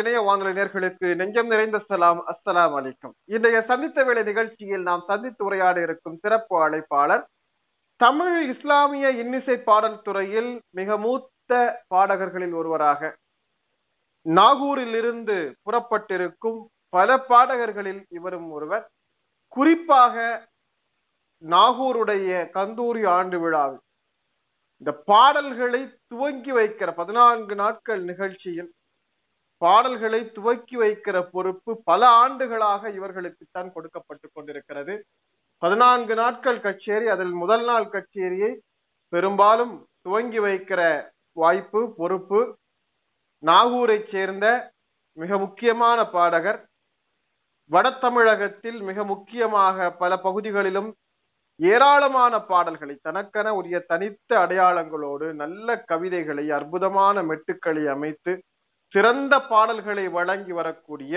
இணைய வானொலி நேர்களுக்கு நெஞ்சம் நிறைந்த சலாம் அஸ்ஸலாம் அலைக்கும். இன்றைய சந்தித்த வேலை நிகழ்ச்சியில் நாம் சந்தித்து உரையாட இருக்கும் சிறப்பு அழைப்பாளர் தமிழ் இஸ்லாமிய இன்னிசை பாடல் துறையில் மிக மூத்த பாடகர்களில் ஒருவராக நாகூரில் இருந்து புறப்பட்டிருக்கும் பல பாடகர்களில் இவரும் ஒருவர். குறிப்பாக நாகூருடைய கந்தூரி ஆண்டு விழாவில் இந்த பாடல்களை துவங்கி வைக்கிற பதினான்கு நாட்கள் நிகழ்ச்சியில் பாடல்களை துவக்கி வைக்கிற பொறுப்பு பல ஆண்டுகளாக இவர்களுக்கு தான் கொடுக்கப்பட்டு கொண்டிருக்கிறது. பதினான்கு நாட்கள் கச்சேரி அதில் முதல் நாள் கச்சேரியை பெரும்பாலும் துவங்கி வைக்கிற வாய்ப்பு பொறுப்பு. நாகூரை சேர்ந்த மிக முக்கியமான பாடகர். வட தமிழகத்தில் மிக முக்கியமாக பல பகுதிகளிலும் ஏராளமான பாடல்களை தனக்கென உரிய தனித்த அடையாளங்களோடு நல்ல கவிதைகளை அற்புதமான மெட்டுக்களை அமைத்து சிறந்த பாடல்களை வழங்கி வரக்கூடிய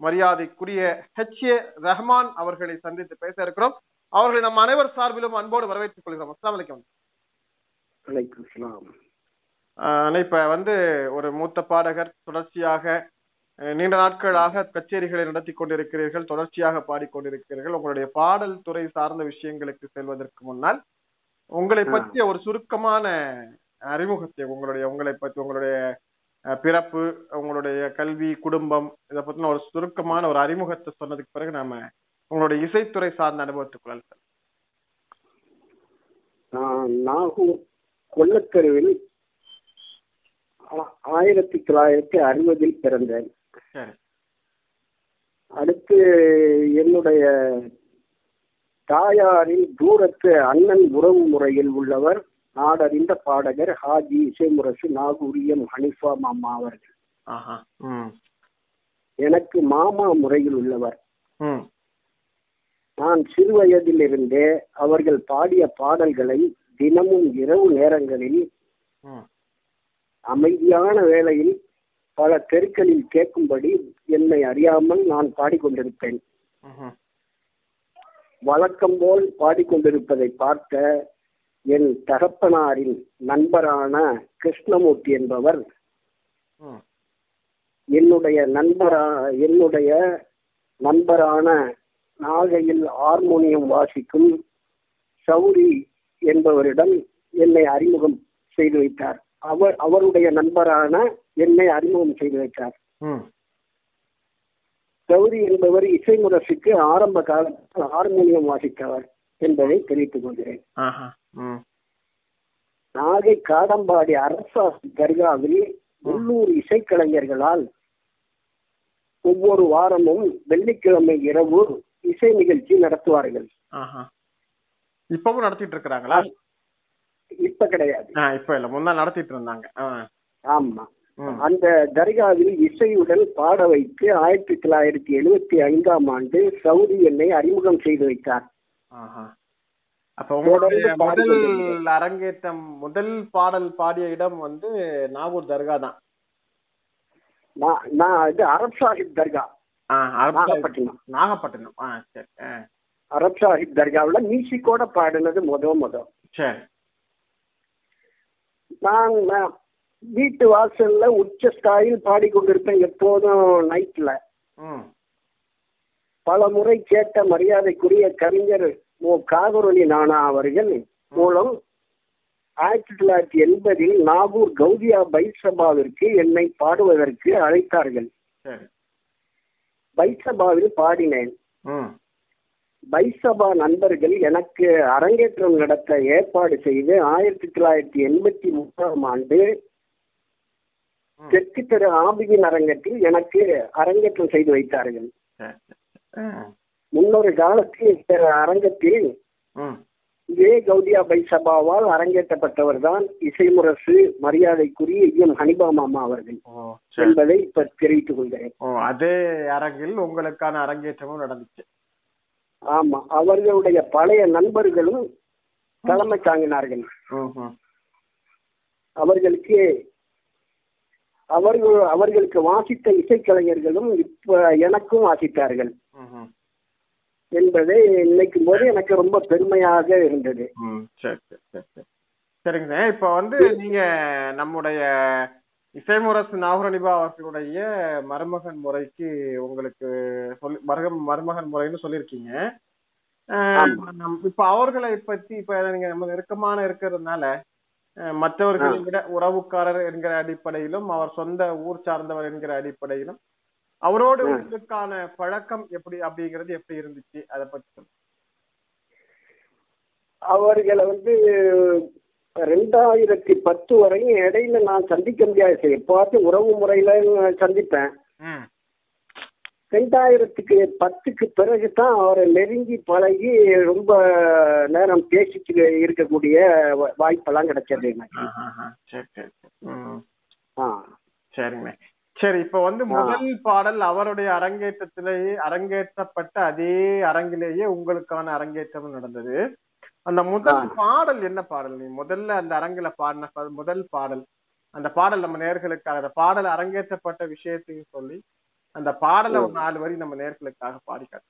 மரியாதைக்குரிய ஹெச் ஏ ரஹ்மான் அவர்களை சந்தித்து பேச இருக்கிறோம். அவர்களை நம் அனைவர் சார்பிலும் அன்போடு வரவேற்றுக் கொள்கிறோம். அஸ்லாம் வலைக்கம் இப்ப வந்து ஒரு மூத்த பாடகர் தொடர்ச்சியாக நீண்ட நாட்களாக கச்சேரிகளை நடத்தி கொண்டிருக்கிறீர்கள் தொடர்ச்சியாக பாடிக்கொண்டிருக்கிறீர்கள் உங்களுடைய பாடல் துறை சார்ந்த விஷயங்களுக்கு செல்வதற்கு முன்னால் உங்களை பற்றிய ஒரு சுருக்கமான அறிமுகத்தை உங்களுடைய உங்களை பற்றி உங்களுடைய பிறப்பு உங்களுடைய கல்வி குடும்பம் இதை பத்தின ஒரு சுருக்கமான ஒரு அறிமுகத்தை சொன்னதுக்கு பிறகு நாம உங்களுடைய இசைத்துறை சார்ந்த அனுபவத்துக்குள்ள நாகூர் கொல்லக்கருவில் ஆயிரத்தி தொள்ளாயிரத்தி அறுபதில் பிறந்தேன். அடுத்து என்னுடைய தாயாரின் தூரத்து அண்ணன் உறவு முறையில் உள்ளவர் நாடறிந்த பாடகர் ஹாஜி இசைமுரசு நாகூரியம் ஹனிஃபா மாமா அவர்கள். எனக்கு மாமா முறையில் உள்ளவர். நான் சிறு வயதிலிருந்தே அவர்கள் பாடிய பாடல்களை தினமும் இரவு நேரங்களில் அமைதியான வேளையில் பல தெருக்களில் கேட்கும்படி என்னை அறியாமல் நான் பாடிக்கொண்டிருப்பேன். வழக்கம் போல் பாடிக்கொண்டிருப்பதை பார்த்த என் தகப்பனாரின் நண்பரான கிருஷ்ணமூர்த்தி என்பவர் என்னுடைய நண்பரா என்னுடைய நண்பரான நாகையில் ஹார்மோனியம் வாசிக்கும் சௌரி என்பவரிடம் என்னை அறிமுகம் செய்து வைத்தார். அவர் அவருடைய நண்பரான என்னை அறிமுகம் செய்து வைத்தார். கௌரி என்பவர் இசை முரசுக்கு ஆரம்ப காலத்தில் ஹார்மோனியம் வாசித்தவர் என்பதை தெரிவித்துக் கொள்கிறேன். நாகை காடம்பாடி அரசா தர்காவில் உள்ளூர் இசைக்கலைஞர்களால் ஒவ்வொரு வாரமும் வெள்ளிக்கிழமை இரவு இசை நிகழ்ச்சி நடத்துவார்கள். இப்பவும் நடத்திட்டு இருக்கிறாங்களா இப்ப கிடையாது. இப்ப இல்ல. முன்னாள் நடத்திட்டு இருந்தாங்க ஆமா. அந்த தர்காவில் இசையுடன் பாட வைத்து ஆயிரத்தி தொள்ளாயிரத்தி எழுபத்தி ஐந்தாம் ஆண்டு சவுதி என்னை அறிமுகம் செய்து வைத்தார். அப்ப உங்களுடைய முதல் அரங்கேற்றம் முதல் பாடல் பாடிய இடம் வந்து நாகூர் தர்கா தான். நான் இது அரப் சாஹிப் தர்கா. நாகப்பட்டினம். நாகப்பட்டினம். சரி அரப் சாஹிப் தர்காவில் மியூசிக்கோட பாடினது முத முத. சரி. நான் வீட்டு வாசல்ல உச்ச ஸ்தாயில் பாடிக்கொண்டிருப்பேன் எப்போதும் நைட்ல. பல முறை கேட்ட மரியாதைக்குரிய கவிஞர் ஓ காதரொலி நானா அவர்கள் மூலம் ஆயிரத்தி தொள்ளாயிரத்தி எண்பதில் நாகூர் கௌதியா பைசபாவிற்கு என்னை பாடுவதற்கு அழைத்தார்கள். பைசபாவில் பாடினேன். பைசபா நண்பர்கள் எனக்கு அரங்கேற்றம் நடத்த ஏற்பாடு செய்து ஆயிரத்தி தொள்ளாயிரத்தி எண்பத்தி மூன்றாம் ஆண்டு தெற்கு தெரு ஆபிகின் அரங்கத்தில் எனக்கு அரங்கேற்றம் செய்து வைத்தார்கள். முன்னொரு காலத்தில் அரங்கத்தில் இதே கௌதியா பைசபாவால் அரங்கேற்றப்பட்டவர் தான் இசைமுரசு மரியாதைக்குரிய எம் ஹனிபா மாமா அவர்கள் என்பதை இப்ப தெரிவித்துக் கொள்கிறேன். அதே அரங்கில் உங்களுக்கான அரங்கேற்றமும் நடந்துச்சு. ஆமா அவர்களுடைய பழைய நண்பர்களும் தலைமை தாங்கினார்கள். அவர்களுக்கு அவர்கள் அவர்களுக்கு வாசித்த இசைக்கலைஞர்களும் இப்ப எனக்கும் வாசித்தார்கள். என்பதை நினைக்கும் போது எனக்கு ரொம்ப பெருமையாக இருந்தது. சரி சரி சரி சரிங்க இப்ப வந்து நீங்க நம்முடைய இசைமுரசு நாகரணிபா அவர்களுடைய மருமகன் முறைக்கு உங்களுக்கு சொல்லி மருகம் மருமகன் முறைன்னு சொல்லியிருக்கீங்க. இப்ப அவர்களை பத்தி இப்ப நீங்க நம்ம நெருக்கமான இருக்கிறதுனால மற்றவர்களை. விட உறவுக்காரர் என்கிற அடிப்படையிலும் அவர் சொந்த ஊர் சார்ந்தவர் என்கிற அடிப்படையிலும் அவரோடு. உங்களுக்கான பழக்கம் எப்படி அப்படிங்கிறது எப்படி இருந்துச்சு? அதை பத்தி. அவர்களை வந்து ரெண்டாயிரத்தி பத்து வரையும் இடையில நான் சந்திக்க முடியாது எப்பாச்சும் உறவு முறையில சந்திப்பேன். ம். ரெண்டாயிரத்துக்கு பத்துக்கு பிறகு தான் அவரை நெருங்கி பழகி ரொம்ப நேரம் பேசிட்டு இருக்கக்கூடிய வாய்ப்பெல்லாம் கிடைச்சது எனக்கு. ஆ. சரிங்க. சரி இப்ப வந்து. முதல் பாடல் அவருடைய அரங்கேற்றத்திலேயே அரங்கேற்றப்பட்ட அதே அரங்கிலேயே உங்களுக்கான அரங்கேற்றம் நடந்தது. அந்த முதல். பாடல் என்ன பாடல்? நீ முதல்ல அந்த அரங்குல பாடின முதல் பாடல். அந்த பாடல் நம்ம நேர்களுக்காக அந்த பாடல் அரங்கேற்றப்பட்ட விஷயத்தையும் சொல்லி அந்த பாடலை ஒரு நாலு வரி நம்ம நேர்களுக்காக பாடி காட்டு.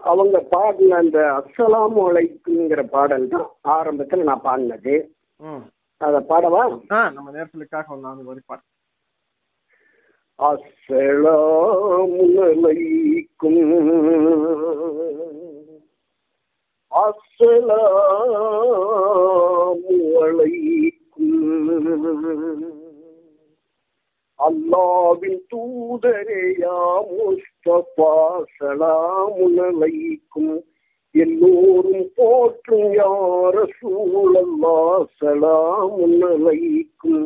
அவங்க பாடின அந்த அஸ்ஸலாமு அலைக்குங்கிற பாடல் தான் ஆரம்பத்துல நான் பாடினது. அதை பாடவா? ஆ நம்ம நேர்களுக்காக ஒரு நாலு வரி பாடு அஸ்ஸலாமு அலைக்கும் அல்லாவின் தூதரேயா முஸ்தபா சலாமுன் அலைக்கும் எல்லோரும் போற்றும் யார சூழல்லா சலாம் அலைக்கும்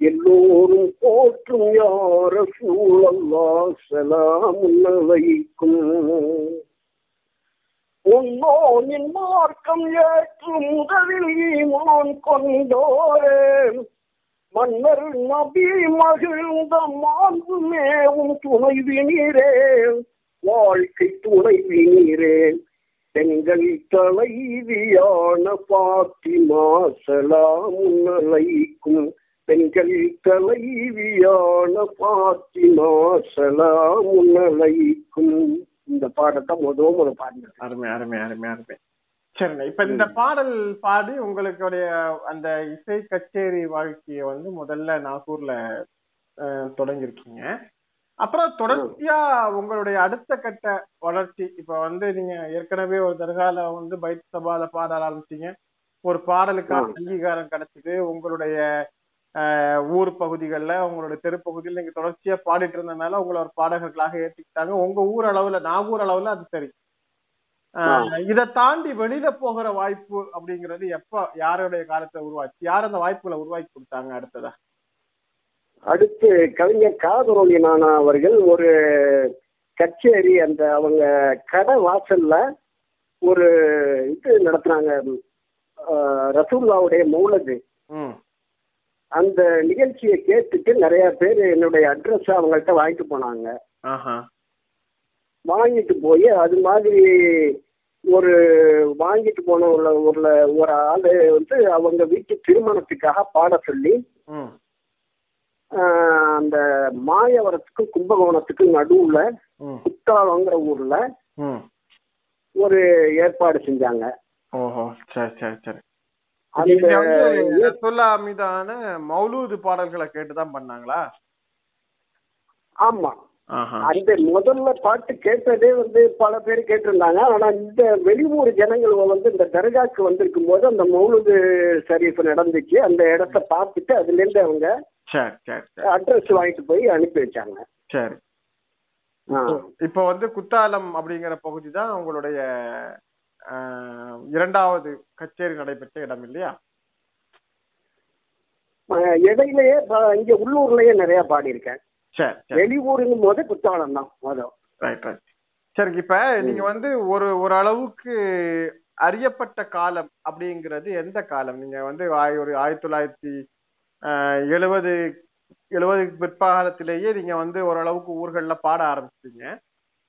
எல்லோரும் போற்றும் யார சூழல்லா சலாம் அலைக்கும் உன்னோனின் மார்க்கம் ஏற்று முதலில் ஈமான் கொண்டோரே. மன்னர் நபி மகிழ்ந்த மாண்பு மேவும் துணைவினீரே வாழ்க்கை துணைவினீரே பெண்கள் தலைவியான பாத்திமா சலாமுன் அலைக்கும் பெண்கள் தலைவியான பாத்திமா சலாமுன் அலைக்கும் இந்த பாடத்தை முதல் முறை பாடினது அருமை அருமை அருமை அருமை. சரிண்ணா இப்ப இந்த பாடல் பாடி உங்களுடைய அந்த இசை கச்சேரி வாழ்க்கைய வந்து முதல்ல நாகூர்ல தொடங்கியிருக்கீங்க. அப்புறம் தொடர்ச்சியா உங்களுடைய அடுத்த கட்ட வளர்ச்சி. இப்ப வந்து நீங்க ஏற்கனவே ஒரு தர்கால வந்து பைத் சபால பாட ஆரம்பிச்சீங்க. ஒரு பாடலுக்கான. அங்கீகாரம் கிடைச்சது. உங்களுடைய ஊர் பகுதிகளில் உங்களுடைய தெருப்பகுதியில் நீங்க தொடர்ச்சியா பாடிட்டு இருந்ததுனால உங்களை ஒரு பாடகர்களாக ஏற்றுக்கிட்டாங்க உங்க ஊர் அளவுல நாகூர் அளவுல அது சரி. ஆஹ் இதை தாண்டி வெளியில போகிற வாய்ப்பு அப்படிங்கிறது எப்ப யாருடைய காலத்துல உருவாச்சு யார் அந்த வாய்ப்புகளை உருவாக்கி கொடுத்தாங்க அடுத்ததா? அடுத்து கவிஞர் காதரோலி நானா அவர்கள் ஒரு கச்சேரி அந்த அவங்க கடை வாசல்ல ஒரு இது நடத்துனாங்க ரசூல்லாவுடைய மௌலது. அந்த நிகழ்ச்சியை கேட்டுட்டு நிறைய பேர் என்னுடைய அட்ரஸ் அவங்கள்ட்ட வாங்கிட்டு போனாங்க. வாங்கிட்டு போய் அது மாதிரி ஒரு வாங்கிட்டு போன ஒரு ஒரு ஆளு வந்து அவங்க வீட்டு திருமணத்துக்காக பாட சொல்லி அந்த மாயவரத்துக்கும் கும்பகோணத்துக்கும் நடுவுல குத்தாலங்கிற ஊர்ல ஒரு ஏற்பாடு செஞ்சாங்க. ஓஹோ சரி சரி சரி. மீதான மௌலூது பாடல்களை கேட்டுதான் பண்ணாங்களா? ஆமா. அந்த முதல்ல பாட்டு கேட்டதே வந்து பல பேர் கேட்டிருந்தாங்க. ஆனா இந்த வெளியூர் ஜனங்கள் வந்து இந்த தர்காக்கு வந்திருக்கும் போது அந்த மௌலுது ஷரீஃப் நடந்துச்சு. அந்த இடத்த பார்த்துட்டு அதுல இருந்து அவங்க சரி சரி சரி. அட்ரஸ் வாங்கிட்டு போய் அனுப்பி வச்சாங்க. சரி. இப்போ வந்து குத்தாலம் அப்படிங்கிற பகுதி தான் உங்களுடைய இரண்டாவது கச்சேரி நடைபெற்ற இடம் இல்லையா? இடையிலேயே இங்க உள்ளூர்லயே நிறைய பாடியிருக்கேன். சரி வெளியூருங்கும் போது குத்தாலம் தான் மொதல். ரைட் ரைட் சரி இப்ப நீங்க வந்து ஒரு ஒரு அளவுக்கு அறியப்பட்ட காலம் அப்படிங்கிறது எந்த காலம்? நீங்க வந்து ஒரு ஆயிரத்தி தொள்ளாயிரத்தி எழுபது எழுபது பிற்பாகத்திலேயே நீங்க வந்து ஓரளவுக்கு ஊர்கள்ல பாட ஆரம்பிச்சீங்க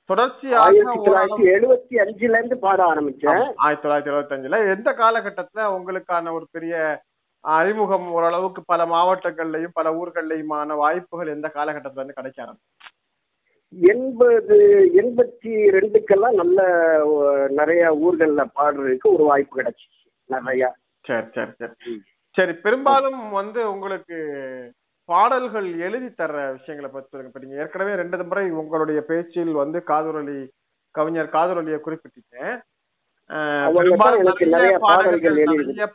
தொடர்ச்சியாக ஆயிரத்தி தொள்ளாயிரத்தி எழுபத்தி அஞ்சுல இருந்து பாட ஆரம்பிச்சேன் ஆயிரத்தி தொள்ளாயிரத்தி எழுபத்தஞ்சுல எந்த காலகட்டத்துல உங்களுக்கான ஒரு பெரிய அறிமுகம் ஓரளவுக்கு பல மாவட்டங்கள்லயும் பல ஊர்கள்லயுமான வாய்ப்புகள் எந்த காலகட்டத்துல இருந்து கிடைக்க ஆரம்பிச்சு? எண்பது எண்பத்தி ரெண்டுக்கெல்லாம் நல்ல நிறைய ஊர்கள்ல பாடுறதுக்கு ஒரு வாய்ப்பு கிடைச்சிச்சு நிறைய. சரி சரி சரி. சரி பெரும்பாலும் வந்து உங்களுக்கு பாடல்கள் எழுதி தர்ற விஷயங்களை பத்தி சொல்லுங்க. இப்ப நீங்க ஏற்கனவே ரெண்டு முறை உங்களுடைய பேச்சில் வந்து காதுரொலி கவிஞர் காதுரொலியை குறிப்பிட்டீங்க பெரும்பாலும்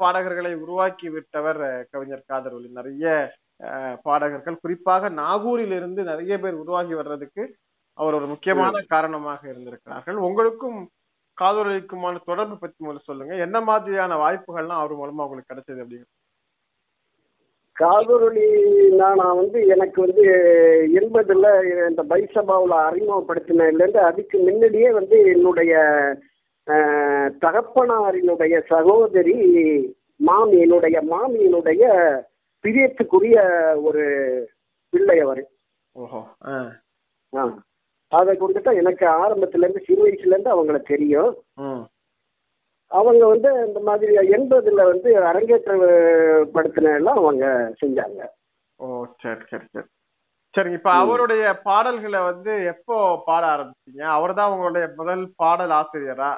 பாடகர்கள் உருவாக்கி விட்டவர் கவிஞர் காதர்வலி நிறைய பாடகர்கள் குறிப்பாக நாகூரில் இருந்து நிறைய பேர் உருவாகி வர்றதுக்கு அவர் ஒரு முக்கியமான காரணமாக இருந்திருக்கிறார்கள். உங்களுக்கும் காதொலிக்குமான தொடர்பு பத்தி முதல்ல சொல்லுங்க. என்ன மாதிரியான வாய்ப்புகள்லாம் அவர் மூலமா உங்களுக்கு கிடைச்சது அப்படிங்க? காதொருளி நான் வந்து எனக்கு வந்து எண்பதுல இந்த பைசபாவில் அறிமுகப்படுத்தினதுலேருந்து அதுக்கு முன்னாடியே வந்து என்னுடைய தகப்பனாரினுடைய சகோதரி மாமி என்னுடைய மாமியினுடைய பிரியத்துக்குரிய ஒரு பிள்ளை அவர். ஓஹோ ஆ. அதை கொண்டு தான் எனக்கு ஆரம்பத்துலேருந்து சிறு வயசுலேருந்து அவங்கள தெரியும். அவங்க வந்து இந்த மாதிரி எண்பதுல வந்து அரங்கேற்ற எல்லாம் அவங்க செஞ்சாங்க. ஓ சரி சரி சரி. சரிங்க இப்ப அவருடைய பாடல்களை வந்து எப்போ பாட ஆரம்பிச்சீங்க? அவர்தான் உங்களுடைய முதல் பாடல் ஆசிரியரா?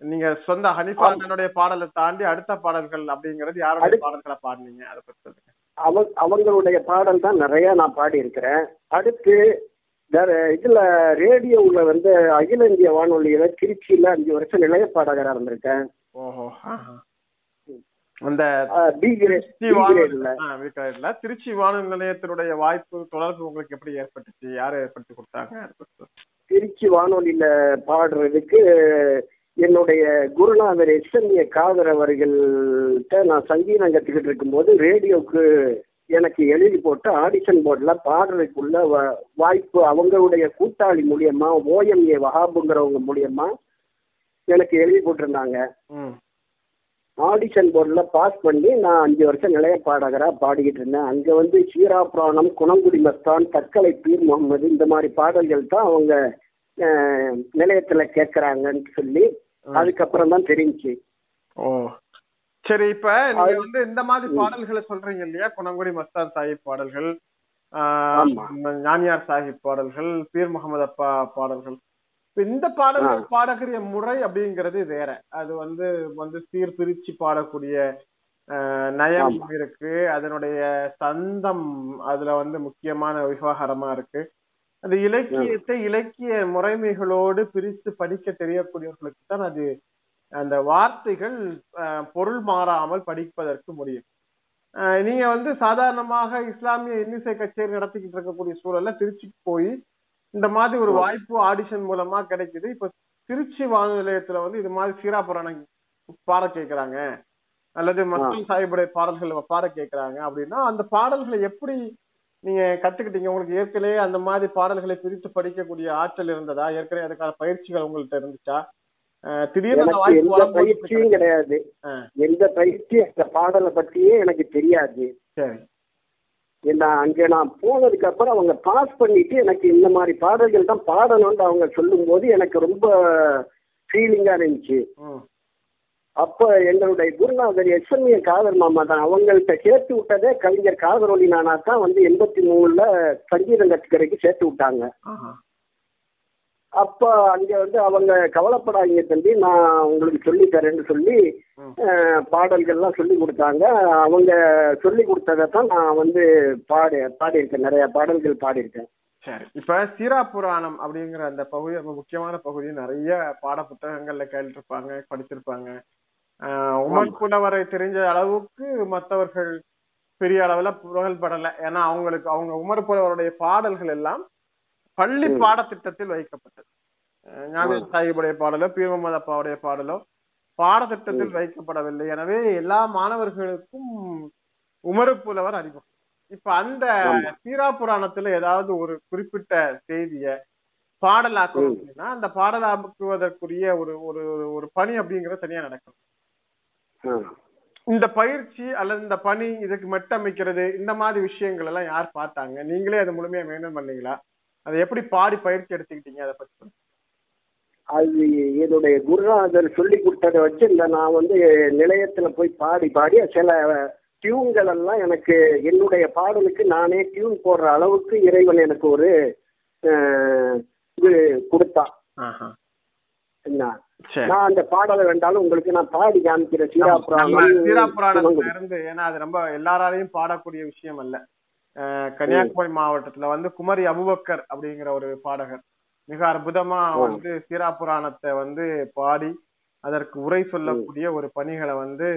நீங்க சொந்த ஹனிஃபா அண்ணனுடைய பாடலை தாண்டி அடுத்த பாடல்கள் அப்படிங்கிறது யாருடைய பாடல்களை பாடுனீங்க? அதை பத்தி சொல்லுங்க. அவ அவங்களுடைய பாடல் தான் நிறைய நான் பாடியிருக்கிறேன். அடுத்து வேற இதுல ரேடியோவில் வந்து அகில இந்திய வானொலியில திருச்சியில அஞ்சு வருஷம் நிலைய பாடகராக இருந்திருக்கேன். ஓஹோ. அந்த திருச்சி வானொலி நிலையத்தினுடைய வாய்ப்பு தொடர்பு உங்களுக்கு எப்படி ஏற்பட்டுச்சு? யாரு ஏற்படுத்தி கொடுத்தாங்க. திருச்சி வானொலியில பாடுறதுக்கு என்னுடைய குருநாதர் எஸ்எம்ஏ காதர் அவர்கள்ட்ட நான் சங்கீதம் கற்றுக்கிட்டு இருக்கும்போது ரேடியோவுக்கு எனக்கு எழுதி போட்டு ஆடிஷன் போர்டில் பாடுறதுக்குள்ள வ- வாய்ப்பு அவங்களுடைய கூட்டாளி மூலியமா ஓஎம்ஏ வஹாபுங்கிறவங்க மூலியமா எனக்கு எழுதி போட்டிருந்தாங்க. ஆடிஷன் போர்டில் பாஸ் பண்ணி நான் அஞ்சு வருஷம் நிலைய பாடகராக பாடிக்கிட்டு இருந்தேன். அங்கே வந்து சீரா புராணம் குணங்குடி மஸ்தான் தக்கலை பீர் முகமது இந்த மாதிரி பாடல்கள் தான் அவங்க நிலையத்துல கேட்குறாங்கன்னு சொல்லி அதுக்கப்புறம் தான் தெரிஞ்சுச்சு. ஓ. சரி இப்ப நீங்க வந்து இந்த மாதிரி. பாடல்களை சொல்றீங்க இல்லையா? குணங்குடி மஸ்தான் சாஹிப் பாடல்கள். ஞானியார் சாஹிப் பாடல்கள் பீர் முகமது அப்பா பாடல்கள். இப்ப இந்த பாடல்கள் பாடக்கூடிய முறை அப்படிங்கிறது வேற. அது வந்து வந்து சீர் பிரிச்சு பாடக்கூடிய ஆஹ், நயம். இருக்கு. அதனுடைய சந்தம் அதுல வந்து முக்கியமான விவகாரமா இருக்கு. அது இலக்கியத்தை இலக்கிய முறைமைகளோடு பிரித்து படிக்க தெரியக்கூடியவர்களுக்கு தான் அது அந்த வார்த்தைகள் பொருள் மாறாமல் படிப்பதற்கு முடியும். நீங்க வந்து சாதாரணமாக இஸ்லாமிய இன்னிசை கச்சேரி நடத்திக்கிட்டு இருக்கக்கூடிய சூழல்ல திருச்சிக்கு போய் இந்த மாதிரி ஒரு வாய்ப்பு ஆடிஷன் மூலமா கிடைக்குது. இப்ப திருச்சி வானொலி நிலையத்துல வந்து இது மாதிரி சீரா புராணம் பாட கேக்குறாங்க. அல்லது மஸ்தான் சாஹிபுடைய பாடல்கள் பாட கேக்குறாங்க அப்படின்னா அந்த பாடல்களை எப்படி நீங்க கத்துக்கிட்டீங்க. உங்களுக்கு ஏற்கனவே அந்த மாதிரி பாடல்களை பிரித்து படிக்கக்கூடிய ஆற்றல் இருந்ததா? ஏற்கனவே அதுக்கான பயிற்சிகள் உங்கள்ட்ட இருந்துச்சா? எந்த பயிற்சியும் கிடையாது. எந்த பயிற்சியும் அந்த பாடலை பற்றியே எனக்கு தெரியாது. நான் அங்கே நான் போனதுக்கு அப்புறம் அவங்க பாஸ் பண்ணிட்டு எனக்கு இந்த மாதிரி பாடல்கள் தான் பாடணும்னு அவங்க சொல்லும்போது எனக்கு ரொம்ப ஃபீலிங்கா இருந்துச்சு. அப்ப எங்களுடைய குருநாதர் எஸ்எம்ஏ காதர் மாமா தான். அவங்கள்ட்ட சேர்த்து விட்டதே கவிஞர் காதரொலி நானா தான் வந்து எண்பத்தி மூணுல சங்கீதம் கற்றுக்கரைக்கு சேர்த்து விட்டாங்க. அப்ப அங்க வந்து அவங்க கவலைப்படாதீங்க தம்பி நான் உங்களுக்கு சொல்லி தரேன்னு சொல்லி பாடல்கள்லாம் சொல்லி கொடுத்தாங்க. அவங்க சொல்லி கொடுத்ததை தான் நான் வந்து பாடி பாடியிருக்கேன். நிறைய பாடல்கள் பாடியிருக்கேன். சரி. இப்ப சீரா புராணம் அப்படிங்கிற அந்த பகுதி ரொம்ப முக்கியமான பகுதி நிறைய பாட புத்தகங்கள்ல கேட்டிருப்பாங்க படிச்சிருப்பாங்க. ஆஹ் உமர் புலவரை தெரிஞ்ச அளவுக்கு மற்றவர்கள் பெரிய அளவுல புகழ்படல ஏன்னா அவங்களுக்கு அவங்க உமர் புலவருடைய பாடல்கள் எல்லாம் பள்ளி. பாடத்திட்டத்தில் வைக்கப்பட்டது ஞாபக சாஹிபுடைய பாடலோ பீர் முகமது அப்பாவுடைய பாடலோ பாடத்திட்டத்தில் வைக்கப்படவில்லை எனவே எல்லா மாணவர்களுக்கும் உமரு புலவர் அறிமுகம் இப்ப அந்த. சீரா புராணத்துல ஏதாவது ஒரு குறிப்பிட்ட செய்திய பாடலாக்கணும். அப்படின்னா அந்த பாடலாக்குவதற்குரிய ஒரு ஒரு ஒரு பணி அப்படிங்கறது தனியா நடக்கும் ஆ. இந்த பயிற்சி அல்லது இந்த பணி இதுக்கு மெட்டமைக்கிறது இந்த மாதிரி விஷயங்கள் எல்லாம் யார் பார்த்தாங்க? நீங்களே அதை முழுமையா மெயின்டைன் பண்ணீங்களா? அதை எப்படி பாடி பயிற்சி எடுத்துக்கிட்டீங்க அதை பத்தி. அது என்னுடைய குருநாதர் சொல்லி கொடுத்ததை வச்சு இந்த நான் வந்து நிலையத்துல போய் பாடி பாடி சில டியூன்கள் எல்லாம் எனக்கு என்னுடைய பாடலுக்கு நானே டியூன் போடுற அளவுக்கு இறைவன் எனக்கு ஒரு இது கொடுத்தான். என்ன? நான் அந்த பாடலை வேண்டாலும் உங்களுக்கு நான் பாடி காமிக்கிறேன் சீரா நம்ம புராணம் சீரா புராணத்துல சிவங்குடி. இருந்து ஏன்னா அது ரொம்ப எல்லாராலையும் பாடக்கூடிய விஷயம் அல்ல. கன்னியாகுமரி மாவட்டத்துல வந்து குமரி அபுபக்கர் அப்படிங்கிற ஒரு பாடகர். மிக அற்புதமா. வந்து சீரா புராணத்தை வந்து பாடி அதற்கு உரை சொல்லக்கூடிய ஒரு பணிகளை வந்து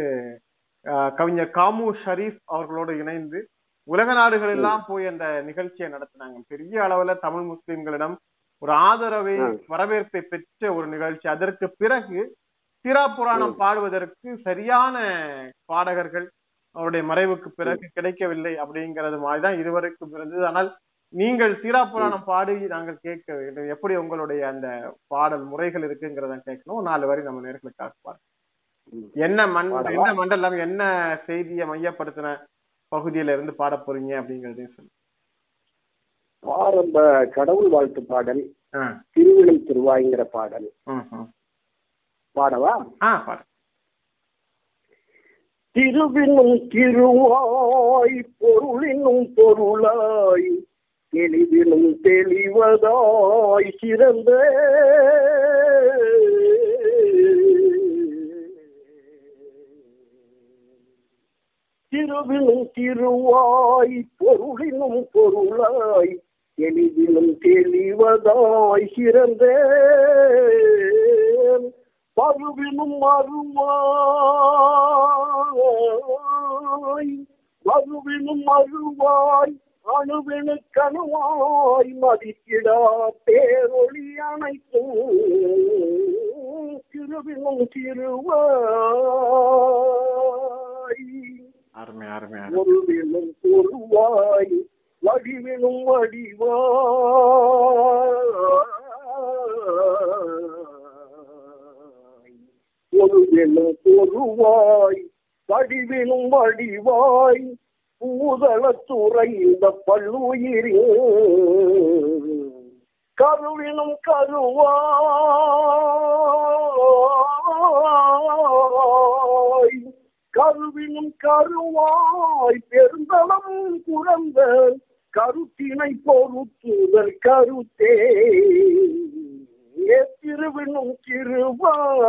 கவிஞர் காமு ஷரீஃப் அவர்களோடு இணைந்து உலக நாடுகள் எல்லாம் போய் அந்த நிகழ்ச்சியை நடத்தினாங்க. பெரிய அளவுல தமிழ் முஸ்லிம்களிடம் ஒரு ஆதரவை. வரவேற்பை பெற்ற ஒரு நிகழ்ச்சி. அதற்கு பிறகு சீரா புராணம் பாடுவதற்கு சரியான பாடகர்கள் அவருடைய மறைவுக்கு பிறகு கிடைக்கவில்லை அப்படிங்கிறது மாதிரிதான் இதுவரைக்கும் இருந்தது. ஆனால் நீங்கள் சீரா புராணம் பாடி நாங்கள் கேட்க வேண்டும். எப்படி உங்களுடைய அந்த பாடல் முறைகள் இருக்குங்கிறத கேட்கணும். நாலு வரி நம்ம நேர்களுக்காக பாருங்க. என்ன மண்? என்ன மண்டலம் என்ன செய்தியை மையப்படுத்தின பகுதியில இருந்து பாட போறீங்க அப்படிங்கறதையும் சொல்லு ஆரம்ப கடவுள் வாழ்த்து பாடல் திருவிழை திருவாய்ங்கிற பாடல். பாடவா? திருவினும் திருவாய் பொருளினும் பொருளாய் தெளிவினும் தெளிவதாய் சிறந்த திருவினும் திருவாய் பொருளினும் பொருளாய் தெளிவினும் தெளிவதாய் சிறந்த பருவினும் மறுவாய் மறுவினும் மறுவாய் அணுவினு கணுவாய் மதிக்கிடா பேரொளி அனைத்தும் திருவினும் திருவாய் அருமை அருமை பொருவாய் வடிவினும் வடிவா. பொருவினும் பொருவாய் வடிவினும் வடிவாய் பூதளத்துறை இந்த பல்லுயிரில் கருவினும் கருவாய் கருவினும் கருவாய் பெருந்தளம் குறந்த கருத்தினை பொறுத்துதல் கருத்தே. திருவினும் திருவாய்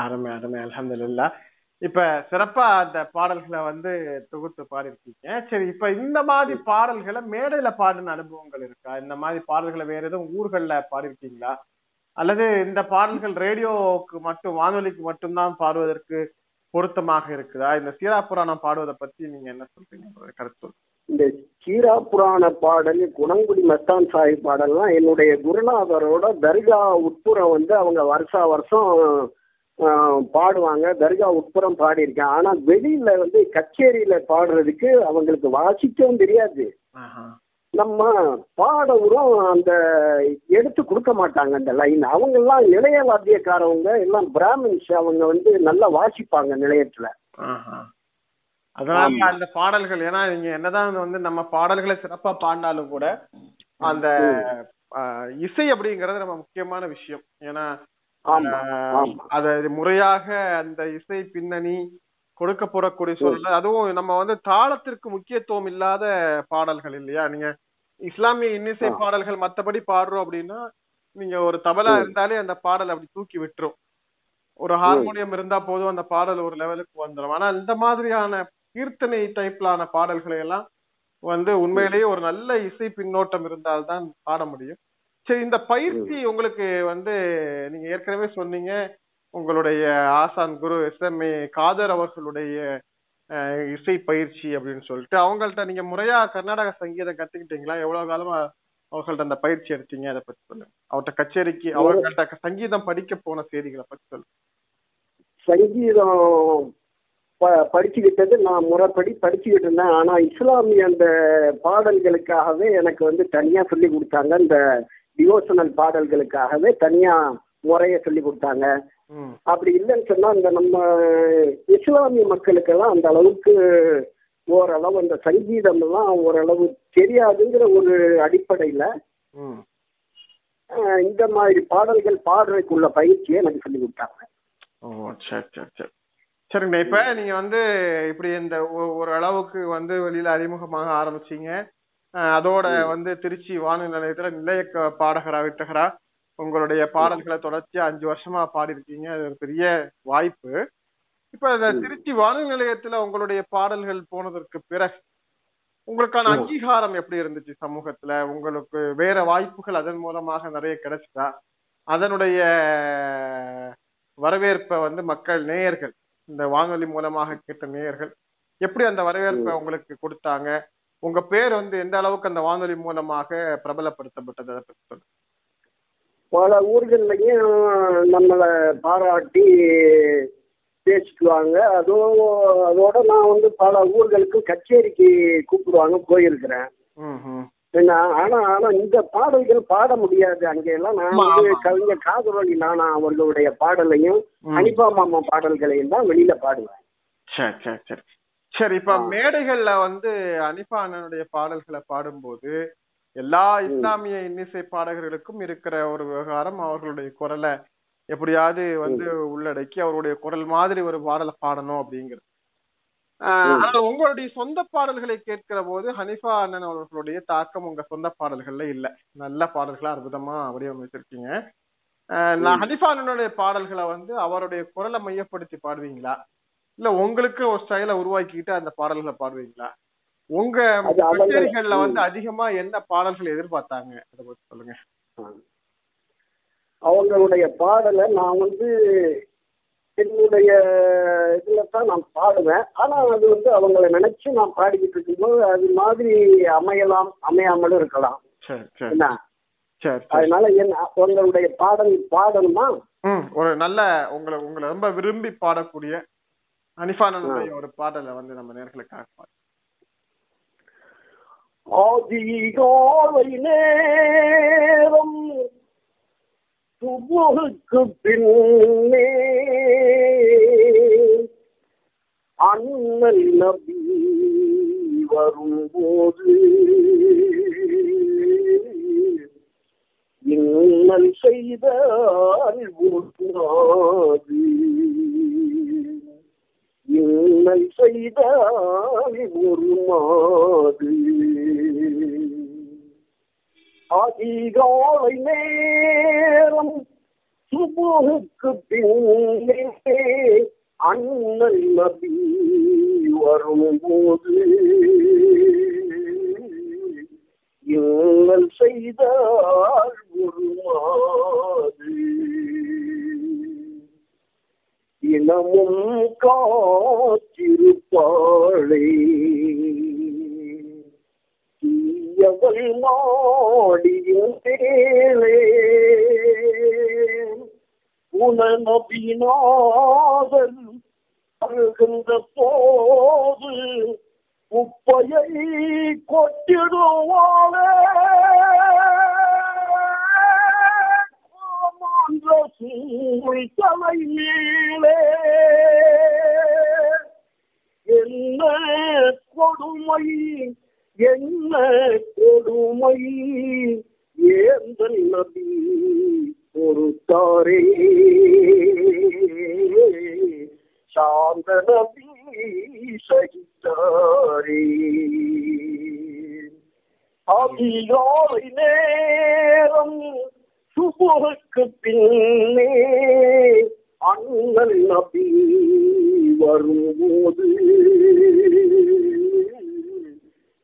அருமை அருமை. அலமதுல்லா இப்ப சிறப்பா அந்த பாடல்களை வந்து தொகுத்து பாடிருக்கீங்க சரி இப்ப இந்த மாதிரி பாடல்களை மேடையில பாடின அனுபவங்கள் இருக்கா? இந்த மாதிரி பாடல்களை வேற எதுவும் ஊர்கள்ல பாடிருக்கீங்களா அல்லது இந்த பாடல்கள் ரேடியோவுக்கு மட்டும் வானொலிக்கு மட்டும்தான் பாடுவதற்கு பொருத்தமாக இருக்குதா? இந்த சீரா புராணம் பாடுவதை பத்தி நீங்க என்ன சொல்றீங்க? கருத்து. இந்த சீரா புராண பாடல் குணங்குடி மஸ்தான் சாஹிப் பாடல்லாம் என்னுடைய குருநாதரோட தர்கா உட்புறம் வந்து அவங்க வருஷா வருஷம் பாடுவாங்க. தர்கா உட்புறம் பாடியிருக்கேன். ஆனா வெளியில வந்து கச்சேரியில பாடுறதுக்கு அவங்களுக்கு வாசிக்கவும் தெரியாது. நம்ம பாடவரும் அந்த எடுத்து கொடுக்க மாட்டாங்க அந்த லைன் அவங்க எல்லாம் நிலைய வாத்தியக்காரவங்க எல்லாம் பிராமின்ஸ் அவங்க வந்து நல்லா வாசிப்பாங்க நிலையத்துல. அதனால. அந்த பாடல்கள் ஏன்னா நீங்க என்னதான் வந்து நம்ம பாடல்களை சிறப்பா பாடினாலும் கூட அந்த இசை அப்படிங்கறது நம்ம முக்கியமான விஷயம். ஏன்னா அது முறையாக அந்த இசை பின்னணி கொடுக்கப்படக்கூடிய சூழல் அதுவும் நம்ம வந்து தாளத்திற்கு முக்கியத்துவம் இல்லாத பாடல்கள் இல்லையா? நீங்க இஸ்லாமிய இன்னிசை. பாடல்கள் மத்தபடி பாடுறோம் அப்படின்னா நீங்க ஒரு தபலா. இருந்தாலே அந்த பாடல் அப்படி தூக்கி விட்டுரும். ஒரு ஹார்மோனியம் இருந்தா போதும் அந்த பாடல் ஒரு லெவலுக்கு வந்துடும் ஆனா இந்த மாதிரியான கீர்த்தனை டைப்லான பாடல்களை எல்லாம் வந்து உண்மையிலேயே ஒரு நல்ல இசை பின்னோட்டம் இருந்தால்தான் பாட முடியும். சரி இந்த பயிற்சி உங்களுக்கு வந்து நீங்க ஏற்கனவே சொன்னீங்க. உங்களுடைய ஆசான் குரு எஸ்எம்ஏ காதர் அவர்களுடைய இசை பயிற்சி அப்படின்னு சொல்லிட்டு அவங்கள்ட்ட நீங்க முறையா கர்நாடக சங்கீதம் கத்துக்கிட்டீங்களா? எவ்வளவு காலமா அவர்கள்ட்ட அந்த பயிற்சி எடுத்தீங்க? அதை பத்தி சொல்லுங்க. அவர்கிட்ட கச்சேரிக்கு அவர்கள்ட்ட சங்கீதம் படிக்க போன செய்திகளை பத்தி சொல்லுங்க. சங்கீதம் ப- படிச்சுக்கிட்டது நான் முறைப்படி படிச்சுக்கிட்டு இருந்தேன். ஆனா இஸ்லாமிய அந்த பாடல்களுக்காகவே எனக்கு வந்து தனியா சொல்லி கொடுத்தாங்க. இந்த டிவோஷனல் பாடல்களுக்காகவே தனியா முறைய சொல்லி கொடுத்தாங்க. அப்படி இல்லைன்னு சொன்னா இந்த நம்ம இஸ்லாமிய மக்களுக்கெல்லாம் அந்த அளவுக்கு ஓரளவு அந்த சங்கீதம் எல்லாம் ஓரளவு தெரியாதுங்கிற ஒரு அடிப்படையில இந்த மாதிரி பாடல்கள் பாடுறதுக்குள்ள பயிற்சியை எனக்கு சொல்லி கொடுத்தாங்க. ஓ சரி சரி இப்ப நீங்க வந்து இப்படி இந்த ஒரு அளவுக்கு வந்து வெளியில அறிமுகமாக ஆரம்பிச்சீங்க. அதோட வந்து திருச்சி வானொலி நிலையத்துல நிலைய பாடகரா வித்தகரா உங்களுடைய பாடல்களை தொடர்ச்சியா அஞ்சு வருஷமா பாடிருக்கீங்க அது ஒரு பெரிய வாய்ப்பு. இப்ப திருச்சி வானொலி நிலையத்துல உங்களுடைய பாடல்கள் போனதற்கு பிறகு உங்களுக்கான அங்கீகாரம் எப்படி இருந்துச்சு சமூகத்துல? உங்களுக்கு வேற வாய்ப்புகள் அதன் மூலமாக நிறைய கிடைச்சதா? அதனுடைய வரவேற்பை வந்து மக்கள் நேயர்கள் இந்த வானொலி மூலமாக கேட்ட நேயர்கள் எப்படி அந்த வரவேற்பை உங்களுக்கு கொடுத்தாங்க? உங்க பேர் வந்து எந்த அளவுக்கு அந்த வானொலி மூலமாக பிரபலப்படுத்தப்பட்டது? அதை பத்தி சொல்லுங்க. பல ஊர்கள்லையும் நம்மளை பாராட்டி பேசிக்குவாங்க அதோ அதோட நான் வந்து பல ஊர்களுக்கு கச்சேரிக்கு கூப்பிடுவாங்க போயிருக்கிறேன். என்ன ஆனா ஆனா இந்த பாடல்கள் பாட முடியாது அங்கெல்லாம் நான் வந்து. கவிஞர் காதலி நானா அவர்களுடைய பாடலையும். அனிபா மாமா பாடல்களையும் தான் வெளியில பாடுவேன் சரி சரி சரி சரி இப்ப. மேடைகள்ல வந்து அனிஃபா அண்ணனுடைய பாடல்களை பாடும்போது எல்லா இஸ்லாமிய இன்னிசை பாடகர்களுக்கும் இருக்கிற ஒரு விவகாரம் அவர்களுடைய குரலை எப்படியாவது வந்து உள்ளடக்கி அவருடைய குரல் மாதிரி ஒரு பாடலை பாடணும் அப்படிங்கிறது. ஆனா உங்களுடைய சொந்த பாடல்களை கேட்கிற போது ஹனிஃபா அண்ணன் அவர்களுடைய தாக்கம் உங்க சொந்த பாடல்கள்ல இல்ல. நல்ல பாடல்களா அற்புதமா வடிவமைச்சிருக்கீங்க ஆஹ் நான் ஹனிஃபா அண்ணனுடைய பாடல்களை வந்து அவருடைய குரலை மையப்படுத்தி பாடுவீங்களா? இல்ல உங்களுக்கு ஒரு ஸ்டைல உருவாக்கிட்டு அந்த பாடல்களை பாடுவீங்களா? உங்க கச்சேரிகள்ல. வந்து அதிகமா என்ன பாடல்கள் எதிர்பார்த்தாங்க? அதை பத்தி சொல்லுங்க. அவங்களுடைய பாடலை நான் வந்து என்னுடைய இதுல தான் நான் பாடுவேன். ஆனா அது வந்து அவங்கள நினைச்சு நான் பாடிக்கிட்டு இருக்கும்போது அது மாதிரி அமையலாம் அமையாமலும் இருக்கலாம். சரி சரி. என்ன? அதனால என்ன உங்களுடைய பாடல் பாடணுமா? ஒரு நல்ல உங்களை உங்களை ரொம்ப விரும்பி பாடக்கூடிய அனிஃபானனுடைய ஒரு பாடலை வந்து நம்ம நேர்களுக்காக ஆதிகாலை நேரம் சுபுகுக்கு பின்னே அண்ணல் நபி வரும்போது இன்னல் செய்தால் உருவாது என்னை செய்தால் ஒரு மாது அதிகாலை நேரம் சுபுகுக்கு பின்னே அண்ணல் நபி வரும்போது எங்கள் செய்தால் ஒரு மாது இனமும் காத்திருப்பாளே. தீயவள் மாடியும் மேலே உணநபிநாதல் அருகின்ற போது உப்பையை கொட்டிடுவாளே. மான்ற சூழ் தலையிலே என்ன கொடுமை என்ன கொடுமை? ஏந்தல் நபி பொறுத்தாரே. சாந்த நபி சகித்தாரே. அதிகாலை நேரம் சுபுகுக்கு பின்னே அண்ணல் நபி வரும்போது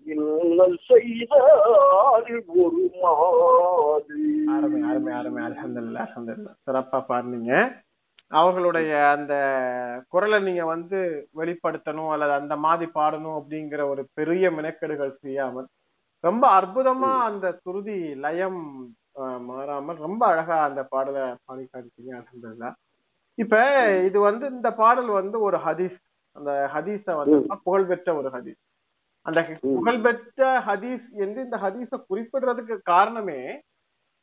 இன்னல் செய்தால் ஒரு மாது அருமை அருமை அருமை. அலமதுல்லா அலமதுல்லா சிறப்பா பாடுனீங்க அவர்களுடைய அந்த குரலை நீங்க வந்து வெளிப்படுத்தணும் அல்லது அந்த மாதிரி பாடணும் அப்படிங்கிற ஒரு பெரிய மெனக்கெடுகள் செய்யாமல் ரொம்ப அற்புதமா அந்த சுருதி லயம் மாறாமல் ரொம்ப அழகா அந்த பாடலை பாடி காமிச்சீங்க அலமதுல்லா இப்ப இது வந்து இந்த பாடல் வந்து ஒரு ஹதீஸ். அந்த ஹதீஸ வந்து புகழ்பெற்ற ஒரு ஹதீஸ். அந்த புகழ்பெற்ற ஹதீஸ் என்று இந்த ஹதீஸ குறிப்பிடுறதுக்கு காரணமே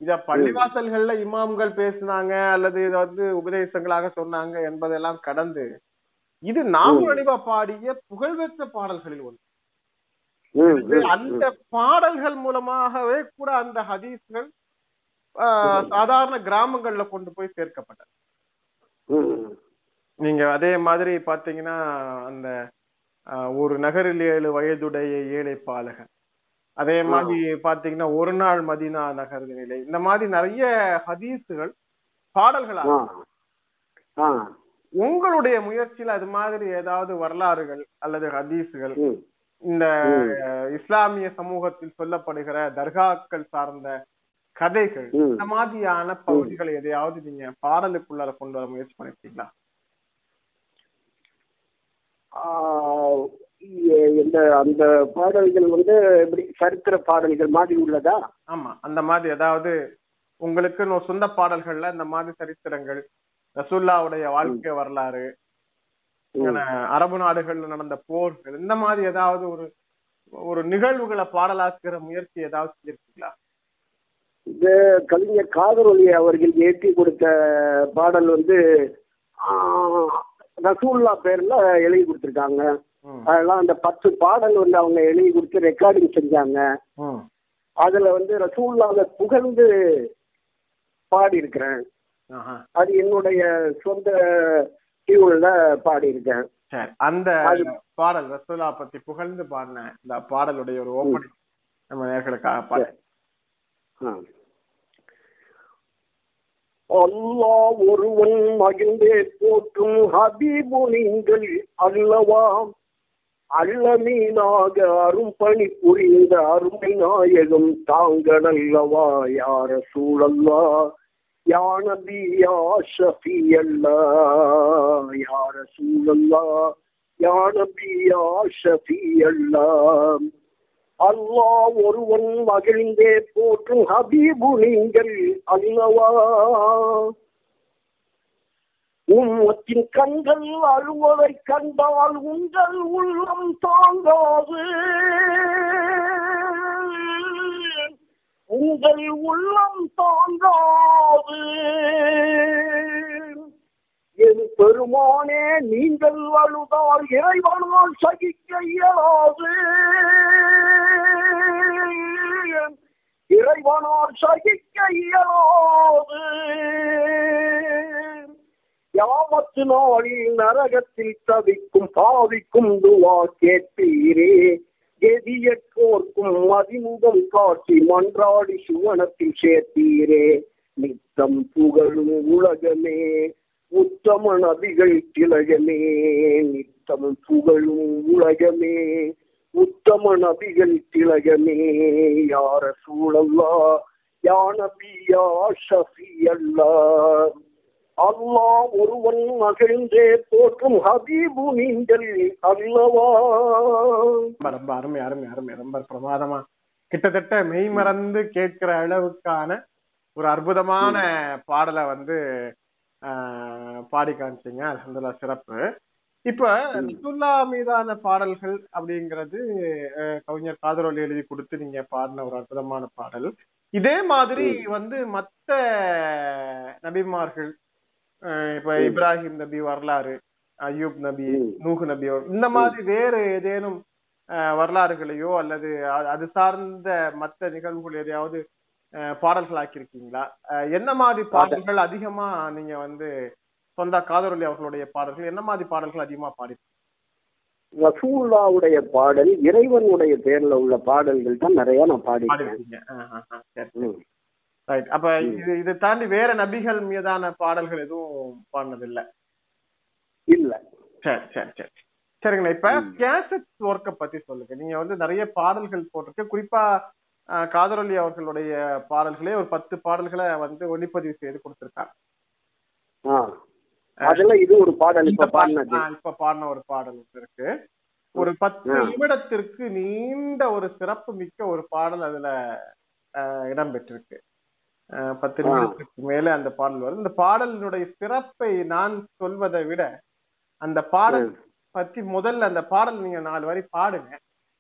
இத பள்ளிவாசல்கள்ல இமாம்கள் பேசினாங்க அல்லது இத வந்து உபதேசங்களாக சொன்னாங்க என்பதெல்லாம் கடந்து இது நாமரடிவா பாடிய புகழ்பெற்ற பாடல்களில் ஒன்று. அந்த பாடல்கள் மூலமாகவே கூட அந்த ஹதீஸ்கள் சாதாரண கிராமங்கள்ல கொண்டு போய் சேர்க்கப்பட்டது. நீங்க அதே மாதிரி பாத்தீங்கன்னா அந்த ஒரு நகரில் ஏழு வயதுடைய ஏழை பாலகன். அதே மாதிரி பாத்தீங்கன்னா ஒரு நாள் மதீனா நகர்நிலை இந்த மாதிரி நிறைய ஹதீஸுகள் பாடல்களா உங்களுடைய முயற்சியில அது மாதிரி ஏதாவது வரலாறுகள் அல்லது ஹதீஸுகள் இந்த இஸ்லாமிய சமூகத்தில் சொல்லப்படுகிற தர்காக்கள் சார்ந்த கதைகள். இந்த மாதிரியான பகுதிகளை எதையாவது நீங்க பாடலுக்குள்ளார கொண்டு வர முயற்சி பண்ணிருக்கீங்களா? இந்த அந்த பாடல்கள் வந்து எப்படி சரித்திர பாடல்கள் மாதிரி உள்ளதா? ஆமா அந்த மாதிரி ஏதாவது உங்களுக்குன்னு ஒரு சொந்த பாடல்கள்ல இந்த மாதிரி சரித்திரங்கள் ரசூல்லாவுடைய வாழ்க்கை வரலாறு அரபு நாடுகள்ல நடந்த போர்கள் இந்த மாதிரி ஏதாவது ஒரு ஒரு நிகழ்வுகளை பாடலாக்குற முயற்சி ஏதாவது செஞ்சிருக்கீங்களா? இது கவிஞர் காதரொலி அவர்கள் ஏற்றி கொடுத்த பாடல் வந்து ரசூல்லா பேர்ல எழுதி கொடுத்துருக்காங்க. அதெல்லாம் அந்த பத்து பாடல் வந்து அவங்க எழுதி கொடுத்து ரெக்கார்டிங் செஞ்சாங்க. அதுல வந்து ரசூல்லாவை புகழ்ந்து பாடி இருக்கிறேன். அது என்னுடைய சொந்த டியூன்ல பாடி இருக்கேன் அந்த பாடல் ரசூலா பத்தி புகழ்ந்து பாடின இந்த பாடலுடைய ஒரு ஓப்பனிங் நம்ம நேர்களுக்காக பாடு அல்லா ஒருவன் மகிழ்ந்தே போற்றும் ஹபீபு நீங்கள் அல்லவா? அல்லமீனாக அரும்பணி புரிந்த அருமை நாயகம் தாங்கள் அல்லவா? யார சூழல்லா யானபி யா ஷஃபி அல்லா யார சூழல்லா யானபி யா ஷஃபி அல்லா. அல்லா ஒருவன் மகிழ்ந்தே போற்றும் ஹபீபு நீங்கள் அல்லவா? உம்மத்தின் கண்கள் அழுவதை கண்டால் உங்கள் உள்ளம் தாங்காது. உங்கள் உள்ளம் தாங்காது. என் பெருமானே நீங்கள் அழுதால் இறைவனால் சகிக்க இயலாது. இறைவனால் சகிக்க இயலாது. யாமத்து நாளில் நரகத்தில் தவிக்கும் பாவிக்கும் துவா கேட்பீரே. கெதியற்கோர்க்கும் மதிமுகம் காட்டி மன்றாடி சுவனத்தில் சேர்த்தீரே. நித்தம் புகழும் உலகமே உத்தம நபிகள் திலகமே. நித்தம் புகழும் உலகமே உத்தம நபிகள் திலகமே யார சூழல்லா? யா நபி யா ஷஃபி அல்லா ஒருவன் மகிழ்ந்தே போற்றும் ஹபீபு நீங்கள் அல்லவா? ரொம்ப ரொம்ப அருமை அருமை அருமை. ரொம்ப பிரமாதமா. கிட்டத்தட்ட மெய் மறந்து கேட்கிற அளவுக்கான ஒரு அற்புதமான பாடலை வந்து ஆஹ், பாடி காமிச்சீங்க. அல்ஹம்துலில்லாஹ் சிறப்பு. இப்ப ரசூல்லா மீதான பாடல்கள் அப்படிங்கிறது கவிஞர் காதரோலி எழுதி கொடுத்து நீங்க பாடின ஒரு அற்புதமான பாடல். இதே மாதிரி வந்து மத்த நபிமார்கள் இப்ப இப்ராஹிம் நபி வரலாறு அய்யூப் நபி. நூஹ் நபி இந்த மாதிரி வேறு ஏதேனும் வரலாறுகளையோ அல்லது அது சார்ந்த மத்த நிகழ்வுகள் எதையாவது அஹ், பாடல்களாக்கியிருக்கீங்களா? அஹ், என்ன மாதிரி பாடல்கள் அதிகமா நீங்க வந்து சொந்த காதொலி அவர்களுடைய பாடல்கள் என்ன மாதிரி பாடல்கள் அதிகமா பாடி ரசூல்லாவுடைய பாடல் இறைவனுடைய பேர்ல உள்ள பாடல்கள் தான் நிறைய நான் ம். ரைட் அப்ப இது இதை தாண்டி வேற நபிகள் மீதான பாடல்கள் எதுவும் பாடினதில்லை? இல்ல. சரி சரி சரி. சரிங்கண்ணா இப்ப கேசட் ஒர்க்கை பத்தி சொல்லுங்க. நீங்க வந்து நிறைய பாடல்கள் போட்டிருக்கு. குறிப்பா காதரொலி அவர்களுடைய பாடல்களே ஒரு பத்து பாடல்களை வந்து ஒளிப்பதிவு செய்து கொடுத்திருக்காங்க. ஆ. அதுல இது ஒரு பாடல் இப்ப ஆ, இப்ப பாடின ஒரு பாடல் இருக்கு ஒரு பத்து. நிமிடத்திற்கு நீண்ட ஒரு சிறப்பு மிக்க ஒரு பாடல் அதுல இடம்பெற்றிருக்கு பத்து. நிமிடத்துக்கு மேல அந்த பாடல் வரும் இந்த பாடலினுடைய சிறப்பை நான் சொல்வதை விட அந்த பாடல். பத்தி முதல்ல அந்த பாடல் நீங்க நாலு வரி பாடுங்க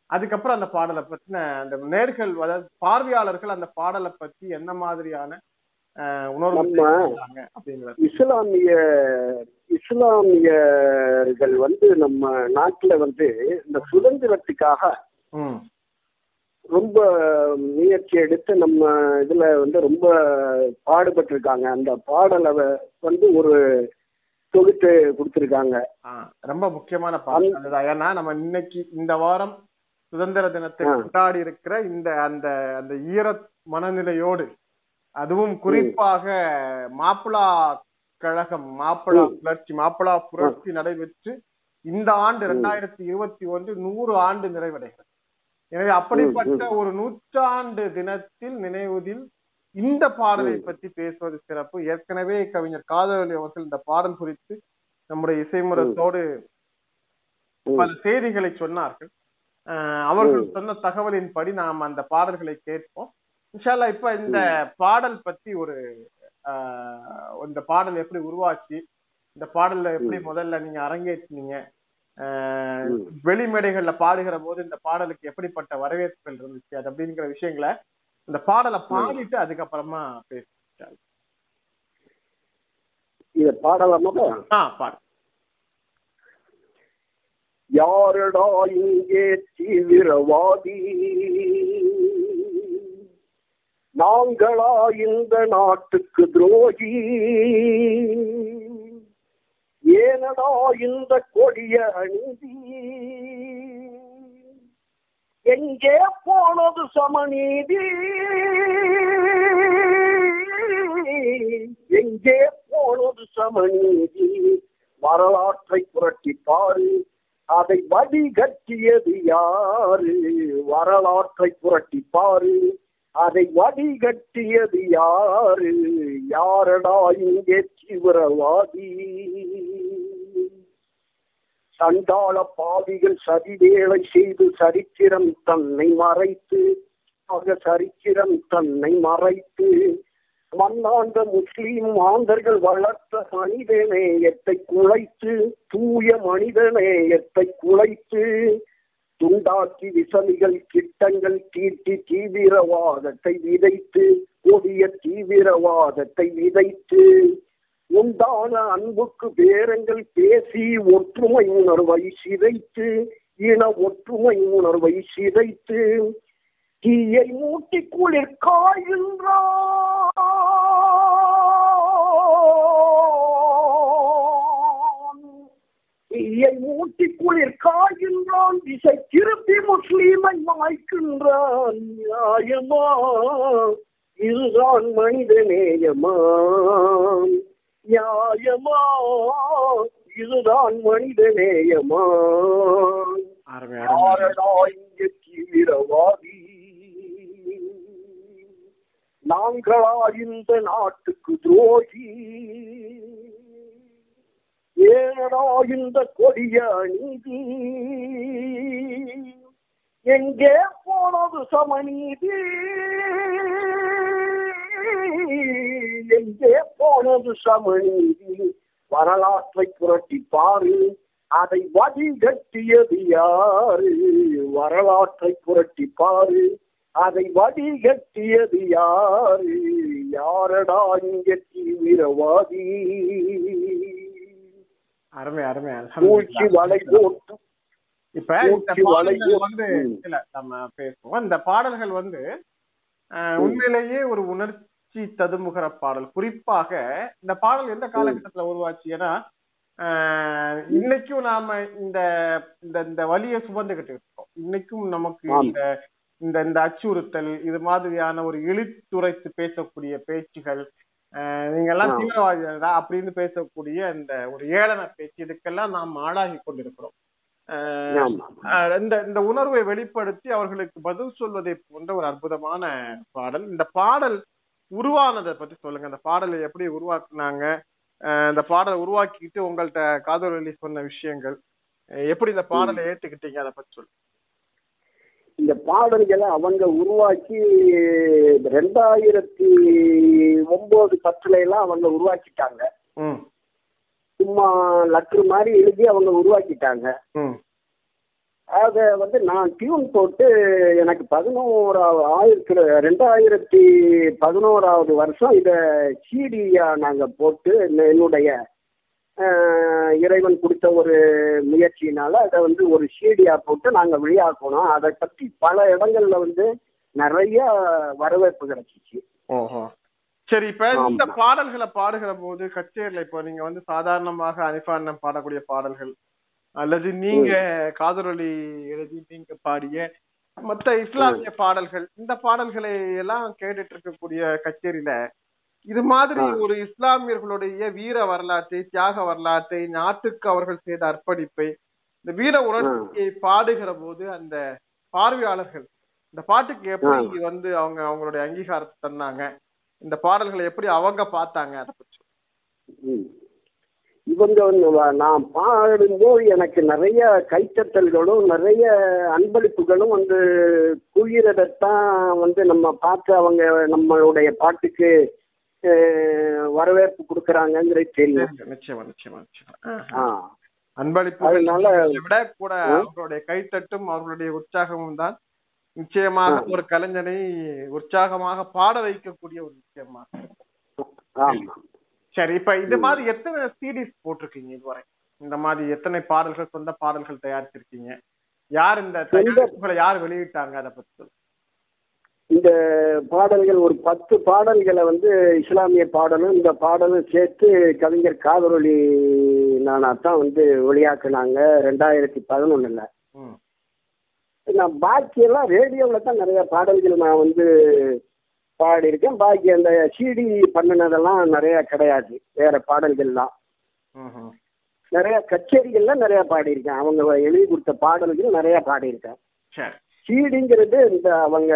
அதுக்கப்புறம் அந்த பாடலை பத்தின அந்த நேர்கள் அதாவது பார்வையாளர்கள் அந்த பாடலை பத்தி என்ன மாதிரியான இஸ்லாமிய இஸ்லாமியர்கள் வந்து நம்ம நாட்டுல வந்து இந்த சுதந்திரத்துக்காக ரொம்ப முயற்சி எடுத்து நம்ம இதுல வந்து ரொம்ப பாடுபட்டு இருக்காங்க அந்த பாடலை வந்து ஒரு தொகுத்து கொடுத்துருக்காங்க. ரொம்ப முக்கியமான பாடல். ஏன்னா நம்ம இன்னைக்கு இந்த வாரம் சுதந்திர தினத்தை. கொண்டாடி இருக்கிற இந்த அந்த அந்த ஈர மனநிலையோடு அதுவும் குறிப்பாக மாப்பிளா கழகம் மாப்பிளா. புரட்சி மாப்பிளா புரட்சி நடைபெற்று இந்த ஆண்டு இரண்டாயிரத்தி இருபத்தி ஒன்று நூறு ஆண்டு நிறைவடைகிறது. எனவே அப்படிப்பட்ட ஒரு நூற்றாண்டு தினத்தில் நினைவுதில் இந்த பாடலை. பற்றி பேசுவது சிறப்பு. ஏற்கனவே கவிஞர் காதலி அவர்கள் இந்த பாடல் குறித்து நம்முடைய இசைமுரத்தோடு ம். பல செய்திகளை சொன்னார்கள். அவர்கள். சொன்ன தகவலின்படி நாம் அந்த பாடல்களை கேட்போம். இன்ஷால்லா இப்ப இந்த பாடல் பத்தி ஒரு இந்த பாடல் எப்படி உருவாச்சு இந்த பாடல்ல எப்படி. முதல்ல நீங்க அரங்கேற்றினீங்க. வெளிமேடைகள்ல பாடுகிற போது இந்த பாடலுக்கு எப்படிப்பட்ட வரவேற்புகள் இருந்துச்சு அது அப்படிங்கிற விஷயங்களை இந்த பாடலை பாடிட்டு அதுக்கப்புறமா பேசுவோம் இத பாடலாமா ஆ பாடு. யாரடா இங்கே தீவிரவாதி? நாங்களா இந்த நாட்டுக்கு துரோகி. ஏனடா இந்த கொடிய அணிதி எங்கே போனது சமநீதி? எங்கே போனது சமநீதி? வரலாற்றை புரட்டி பாரு. அதை வடிகட்டியது யாரு? வரலாற்றை புரட்டி பாரு. அதை வடிகட்டியது யாரு? யாரடா இங்கே தீவிரவாதி? சண்டாள பாவிகள் சதிவேளை செய்து சரித்திரம் தன்னை மறைத்து ஆக சரித்திரம் தன்னை மறைத்து மண்ணாண்ட முஸ்லீம் மாந்தர்கள் வளர்த்த மனித நேயத்தை குலைத்து தூய மனிதனே நேயத்தை குலைத்து துண்டாக்கி விசலிகள் கிட்டங்கள் தீட்டி தீவிரவாதத்தை விதைத்து கொடிய தீவிரவாதத்தை விதைத்து உண்டான அன்புக்கு பேரங்கள் பேசி ஒற்றுமை உணர்வை சிதைத்து இன ஒற்றுமை உணர்வை சிதைத்து தீயை மூட்டி குளிர் காய்கின்றான் தீயை மூட்டி குளிர் காய்கின்றான் திசை திருப்பி முஸ்லீமை மாய்க்கின்றான். நியாயமா? இதுதான் மனித நேயமா? நியாயமா? இதுதான் மனித நேயமா? தீவிரவாதி? நாங்களா இந்த நாட்டுக்கு துரோகி. ஏனடா இந்த கொடிய நீதி எங்கே போனது சமநீதி? எங்கே போனது சமநீதி? வரலாற்றை புரட்டி பாரு அதை வடிகட்டியது யாரு? வரலாற்றை புரட்டி பாரு அதை வடிகட்டியது யாரு? யாரடா இங்க தீவிரவாதி? அருமை அருமை. இப்ப இந்த பாடல்கள் வந்து. இல்ல நம்ம பேசுவோம். இந்த பாடல்கள் வந்து உண்மையிலேயே ஒரு உணர்ச்சி ததுமுகிற பாடல். குறிப்பாக இந்த பாடல் எந்த காலகட்டத்துல உருவாச்சு? ஏன்னா இன்னைக்கும் நாம இந்த இந்த இந்த வலியை சுமந்துகிட்டு இருக்கோம். இன்னைக்கும் நமக்கு. இந்த இந்த இந்த அச்சுறுத்தல் இது மாதிரியான ஒரு இழித்துரைத்து பேசக்கூடிய பேச்சுகள் நீங்க எல்லாம். தீவிரவாதிகளா அப்படின்னு பேசக்கூடிய இந்த ஒரு ஏளன பேச்சு இதுக்கெல்லாம் நாம் ஆளாகி கொண்டிருக்கிறோம். இந்த இந்த உணர்வை வெளிப்படுத்தி அவர்களுக்கு பதில் சொல்வதை போன்ற ஒரு அற்புதமான பாடல். இந்த பாடல் உருவானதை பத்தி சொல்லுங்க. அந்த பாடலை எப்படி உருவாக்குனாங்க? இந்த பாடலை உருவாக்கிட்டு உங்கள்ட்ட காதொலி சொன்ன விஷயங்கள் எப்படி இந்த பாடலை ஏத்துக்கிட்டீங்க? அதை பத்தி சொல்லுங்க. இந்த பாடல்களை அவங்க உருவாக்கி ரெண்டாயிரத்தி ஒன்பது பத்துல எல்லாம் அவங்க உருவாக்கிட்டாங்க. ம். சும்மா லட்ரு மாதிரி எழுதி அவங்க உருவாக்கிட்டாங்க. ம். அத வந்து நான் டியூன் போட்டு எனக்கு பதினோராவது ஆயிரத்தி ரெண்டாயிரத்தி பதினோராவது வருஷம் இத சிடியா நாங்க போட்டு என்ன- என்னுடைய இறைவன் கொடுத்த ஒரு முயற்சியினால அதை வந்து ஒரு சிடியா போட்டு நாங்க வெளியாக்கணும். அதை பத்தி பல இடங்கள்ல வந்து நிறைய வரவேற்பு கிடைச்சிச்சு. ஓஹோ. சரி இப்ப இந்த. பாடல்களை பாடுகிற போது கச்சேரியில இப்போ நீங்க வந்து சாதாரணமாக அனிஃபாண்ணம் பாடக்கூடிய பாடல்கள் அல்லது நீங்க காதலொலி எழுதி நீங்க பாடிய மத்த இஸ்லாமிய பாடல்கள் இந்த பாடல்களை எல்லாம் கேட்டுட்டு இருக்கக்கூடிய கச்சேரியில இது மாதிரி. ஒரு இஸ்லாமியர்களுடைய வீர வரலாற்றை தியாக வரலாற்றை நாட்டுக்கு அவர்கள் செய்த அர்ப்பணிப்பை இந்த வீர உணர்ச்சியை பாடுகிற போது அந்த பார்வையாளர்கள் இந்த பாட்டுக்கு எப்படி வந்து அவங்க அவங்களுடைய அங்கீகாரத்தை தந்தாங்க இந்த பாடல்களை எப்படி அவங்க பார்த்தாங்க அதை பற்றி. இவங்க வந்து நான் பாடும்போது எனக்கு நிறைய கைத்தட்டல்களும் நிறைய அன்பளிப்புகளும் வந்து குளிரதான் வந்து நம்ம பார்த்து அவங்க நம்மளுடைய பாட்டுக்கு வரவேற்பு கொடுக்கறாங்கங்கிறது தெரியும். நிச்சயமா நிச்சயமா நிச்சயமா அன்பளிப்பு விட கூட அவர்களுடைய கைத்தட்டும் அவர்களுடைய உற்சாகமும் தான் நிச்சயமாக ஒரு கலைஞனை உற்சாகமாக பாட வைக்கக்கூடிய ஒரு விஷயமா சரி இப்ப இது மாதிரி எத்தனை சீடிஸ் போட்டிருக்கீங்க இதுவரை? இந்த மாதிரி எத்தனை பாடல்கள் சொந்த பாடல்கள் தயாரிச்சிருக்கீங்க? யார் இந்த தயாரிப்புகளை யார் வெளியிட்டாங்க அதை பத்தி. இந்த பாடல்கள் ஒரு பத்து பாடல்களை வந்து இஸ்லாமிய பாடலும் இந்த பாடலும் சேர்த்து கவிஞர் காதரொலி நானா தான் வந்து வெளியாக்குனாங்க ரெண்டாயிரத்தி பதினொன்னுல. ம். நான் பாக்கியெல்லாம் ரேடியோவில் தான் நிறைய பாடல்கள் நான் வந்து பாடியிருக்கேன். பாக்கி அந்த சிடி பண்ணினதெல்லாம் நிறைய கிடையாது. வேற பாடல்கள்லாம். நிறைய கச்சேரிகள்ல நிறைய பாடியிருக்கேன். அவங்க எழுதி கொடுத்த பாடல்கள் நிறைய பாடியிருக்கேன். சிடிங்கிறது இந்த அவங்க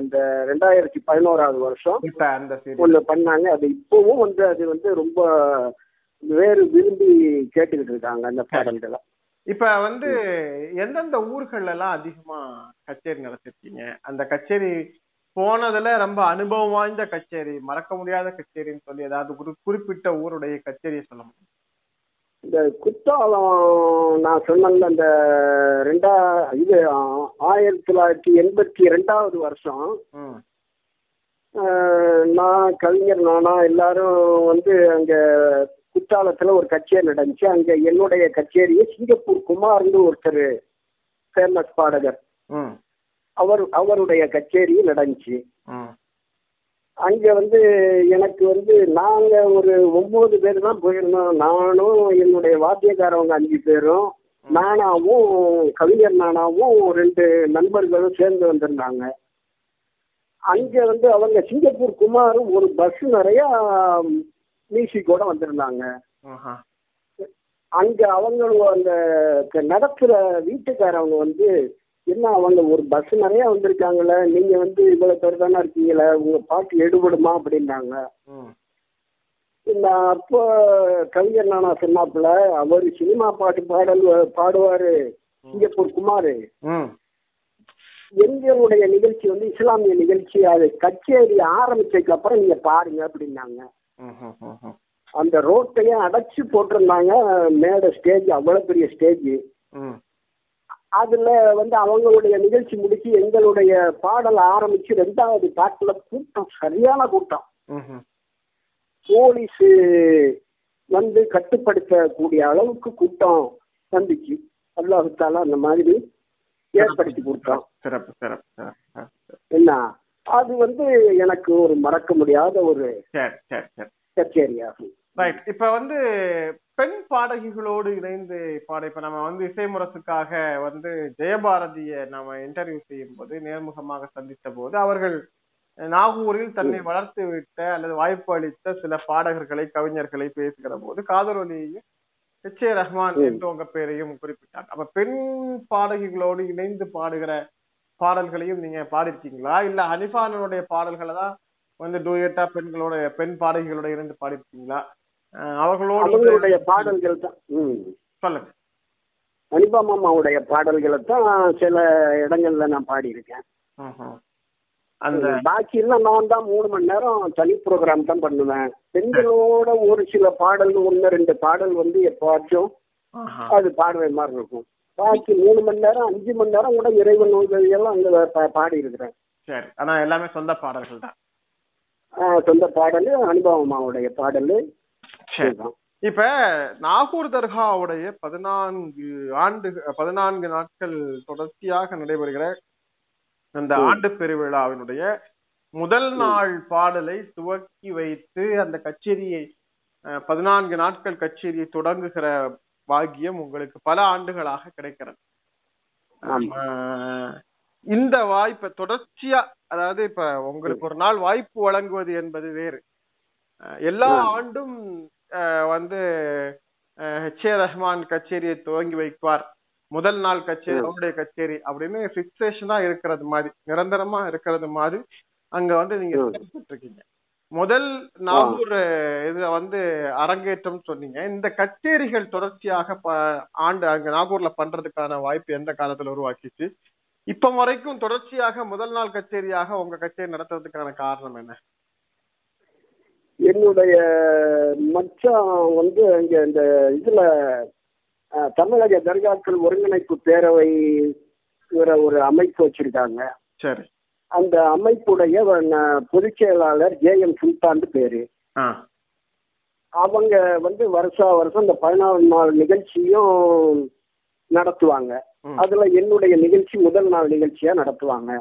இந்த ரெண்டாயிரத்தி பதினோராவது வருஷம் இப்ப அந்த சீடி. ஒன்று பண்ணாங்க. அது இப்பவும் வந்து அது வந்து ரொம்ப வேறு விரும்பி கேட்டுக்கிட்டு இருக்காங்க அந்த பாடல்களை. இப்ப வந்து எந்தெந்த ஊர்கள்ல எல்லாம் அதிகமா கச்சேரி நடத்திருக்கீங்க அந்த கச்சேரி போனதுல ரொம்ப அனுபவம் வாய்ந்த கச்சேரி மறக்க முடியாத கச்சேரின்னு சொல்லி ஏதாவது ஒரு குறிப்பிட்ட ஊருடைய கச்சேரியை சொல்ல முடியும்? இந்த குத்தாலம் நான் சொன்னேன்ல அந்த ரெண்டா இது ஆயிரத்தி தொள்ளாயிரத்தி எண்பத்தி ரெண்டாவது வருஷம். நான் கவிஞர் நானா எல்லாரும் வந்து அங்க குத்தாலத்துல ஒரு கச்சேரி நடந்துச்சு. அங்க என்னுடைய கச்சேரியை சிங்கப்பூர் குமார்னு ஒருத்தர் ஃபேமஸ் பாடகர். ம் அவர் அவருடைய கச்சேரி நடந்துச்சு. ம் அங்க வந்து எனக்கு வந்து நாங்க ஒரு ஒன்பது பேர் தான் போயிருந்தோம். நானும் என்னுடைய வாத்தியக்காரவங்க அஞ்சு பேரும் நானாவும் கவிஞர் நானாவும் ரெண்டு நண்பர்களும் சேர்ந்து வந்திருந்தாங்க. அங்க வந்து அவங்க சிங்கப்பூர் குமாரும் ஒரு பஸ் நிறைய மியூசிக்கோட வந்திருந்தாங்க. அங்க அவங்க அந்த நடத்துற வீட்டுக்காரவங்க வந்து என்ன அவங்க ஒரு பஸ் நிறைய வந்திருக்காங்களே நீங்க வந்து இவ்வளவு பேர் தானே இருக்கீங்களே உங்க பாட்டு எடுபடுமா அப்படின்னாங்க. நான் அப்போ கவிஞர் நானா சொன்னாப்புல அவர் சினிமா பாட்டு பாடல் பாடுவாரு சிங்கப்பூர் குமார். ம். எங்களுடைய நிகழ்ச்சி வந்து இஸ்லாமிய நிகழ்ச்சி அது கச்சேரி ஆரம்பிச்சதுக்கு அப்புறம் நீங்க பாருங்க அப்படின்னாங்க. அந்த ரோட்டையே அடைச்சு போட்டிருந்தாங்க மேடை ஸ்டேஜ் அவ்வளவு பெரிய ஸ்டேஜ் அதுல வந்து அவங்களுடைய நிகழ்ச்சி முடிச்சு எங்களுடைய பாடல் ஆரம்பிச்சு ரெண்டாவது பாட்டுல கூட்டம் சரியான கூட்டம். போலீஸ் வந்து கட்டுப்படுத்தக்கூடிய அளவுக்கு கூட்டம் வந்துச்சு அல்லாஹுத்தாலா அந்த மாதிரி ஏற்படுத்தி கொடுத்தான். என்ன? அது வந்து எனக்கு ஒரு மறக்க முடியாத ஒரு சரி சரி சரி. கச்சேரியாகும். ரைட் இப்ப வந்து பெண் பாடகிகளோடு இணைந்து பாட இப்ப நம்ம வந்து இசைமுரசுக்காக வந்து ஜெயபாரதிய நாம இன்டர்வியூ செய்யும் போது நேர்முகமாக சந்தித்த போது அவர்கள் நாகூரில் தன்னை வளர்த்து விட்ட அல்லது வாய்ப்பு அளித்த சில பாடகர்களை கவிஞர்களை பேசுகிற போது காதலொலியையும் எச் ஏ ரஹ்மான் ம். என்ற உங்க பேரையும் குறிப்பிட்டாங்க அப்ப பெண் பாடகிகளோடு இணைந்து பாடுகிற பாடல்களையும் நீங்க பாடிருக்கீங்களா இல்ல ஹனிஃபானுடைய பாடல்களை தான் வந்து டூயட்டா பெண்களோட பெண் பாடகிகளோட இருந்து பாடிருக்கீங்களா அஹ் அவர்களோடு அவங்களுடைய பாடல்கள் தான். சொல்லுங்க. அனிபாமாவுடைய பாடல்களை தான் சில இடங்கள்ல நான் பாடியிருக்கேன். அந்த பாக்கி எல்லாம் நான் தான் மூணு மணி நேரம் தனி ப்ரோக்ராம் தான் பண்ணுவேன். பெண்களோட ஒரு சில பாடல் ஒன்று ரெண்டு பாடல் வந்து எப்போச்சும். அது பாடுற மாதிரி இருக்கும். பாக்கி மூணு மணி நேரம் அஞ்சு மணி நேரம் கூட இறைவன் எல்லாம் அங்க பாடி இருக்கிறேன் சரி. ஆனா எல்லாமே சொந்த பாடல்கள் தான். சொந்த பாடல் அனுபவமாவுடைய பாடல். இப்ப நாகூர் தர்காவுடைய பதினான்கு ஆண்டு பதினான்கு நாட்கள் தொடர்ச்சியாக நடைபெறுகிற அந்த. ஆண்டு பெருவிழாவினுடைய முதல் நாள் பாடலை துவக்கி வைத்து அந்த கச்சேரியை பதினான்கு நாட்கள் கச்சேரியை தொடங்குகிற பாக்கியம் உங்களுக்கு பல ஆண்டுகளாக கிடைக்கிறது. இந்த வாய்ப்பை தொடர்ச்சியா அதாவது இப்ப உங்களுக்கு ஒரு நாள் வாய்ப்பு வழங்குவது என்பது வேறு. எல்லா. ஆண்டும் வந்து ஹெச் ஏ ரஹ்மான் கச்சேரியை துவங்கி வைப்பார். முதல் நாள் கச்சேரி. அவருடைய கச்சேரி அப்படின்னு பிக்சேஷனா இருக்கிறது மாதிரி நிரந்தரமா இருக்கிறது மாதிரி அங்க வந்து நீங்க இருக்கீங்க முதல் நாகூர் இது வந்து அரங்கேற்றம் சொன்னீங்க. இந்த கச்சேரிகள் தொடர்ச்சியாக ஆண்டு அங்க நாகூர்ல பண்றதுக்கான வாய்ப்பு எந்த காலத்துல உருவாக்கிச்சு? இப்ப வரைக்கும் தொடர்ச்சியாக முதல் நாள் கச்சேரியாக உங்க கச்சேரி நடத்துறதுக்கான காரணம் என்ன? என்னுடைய மச்சான் வந்து அங்க இந்த இதுல தமிழக தர்காக்கள் ஒருங்கிணைப்பு பேரவை ஒரு அமைப்பு வச்சிருக்காங்க. சரி. அந்த அமைப்புடைய பொதுச் செயலாளர் ஜே எம் சுல்தான் பேரு. அவங்க வந்து வருஷா வருஷம் இந்த பதினாலு நாள் நிகழ்ச்சியும் நடத்துவாங்க. அதுல என்னுடைய நிகழ்ச்சி முதல் நாள் நிகழ்ச்சியா நடத்துவாங்க.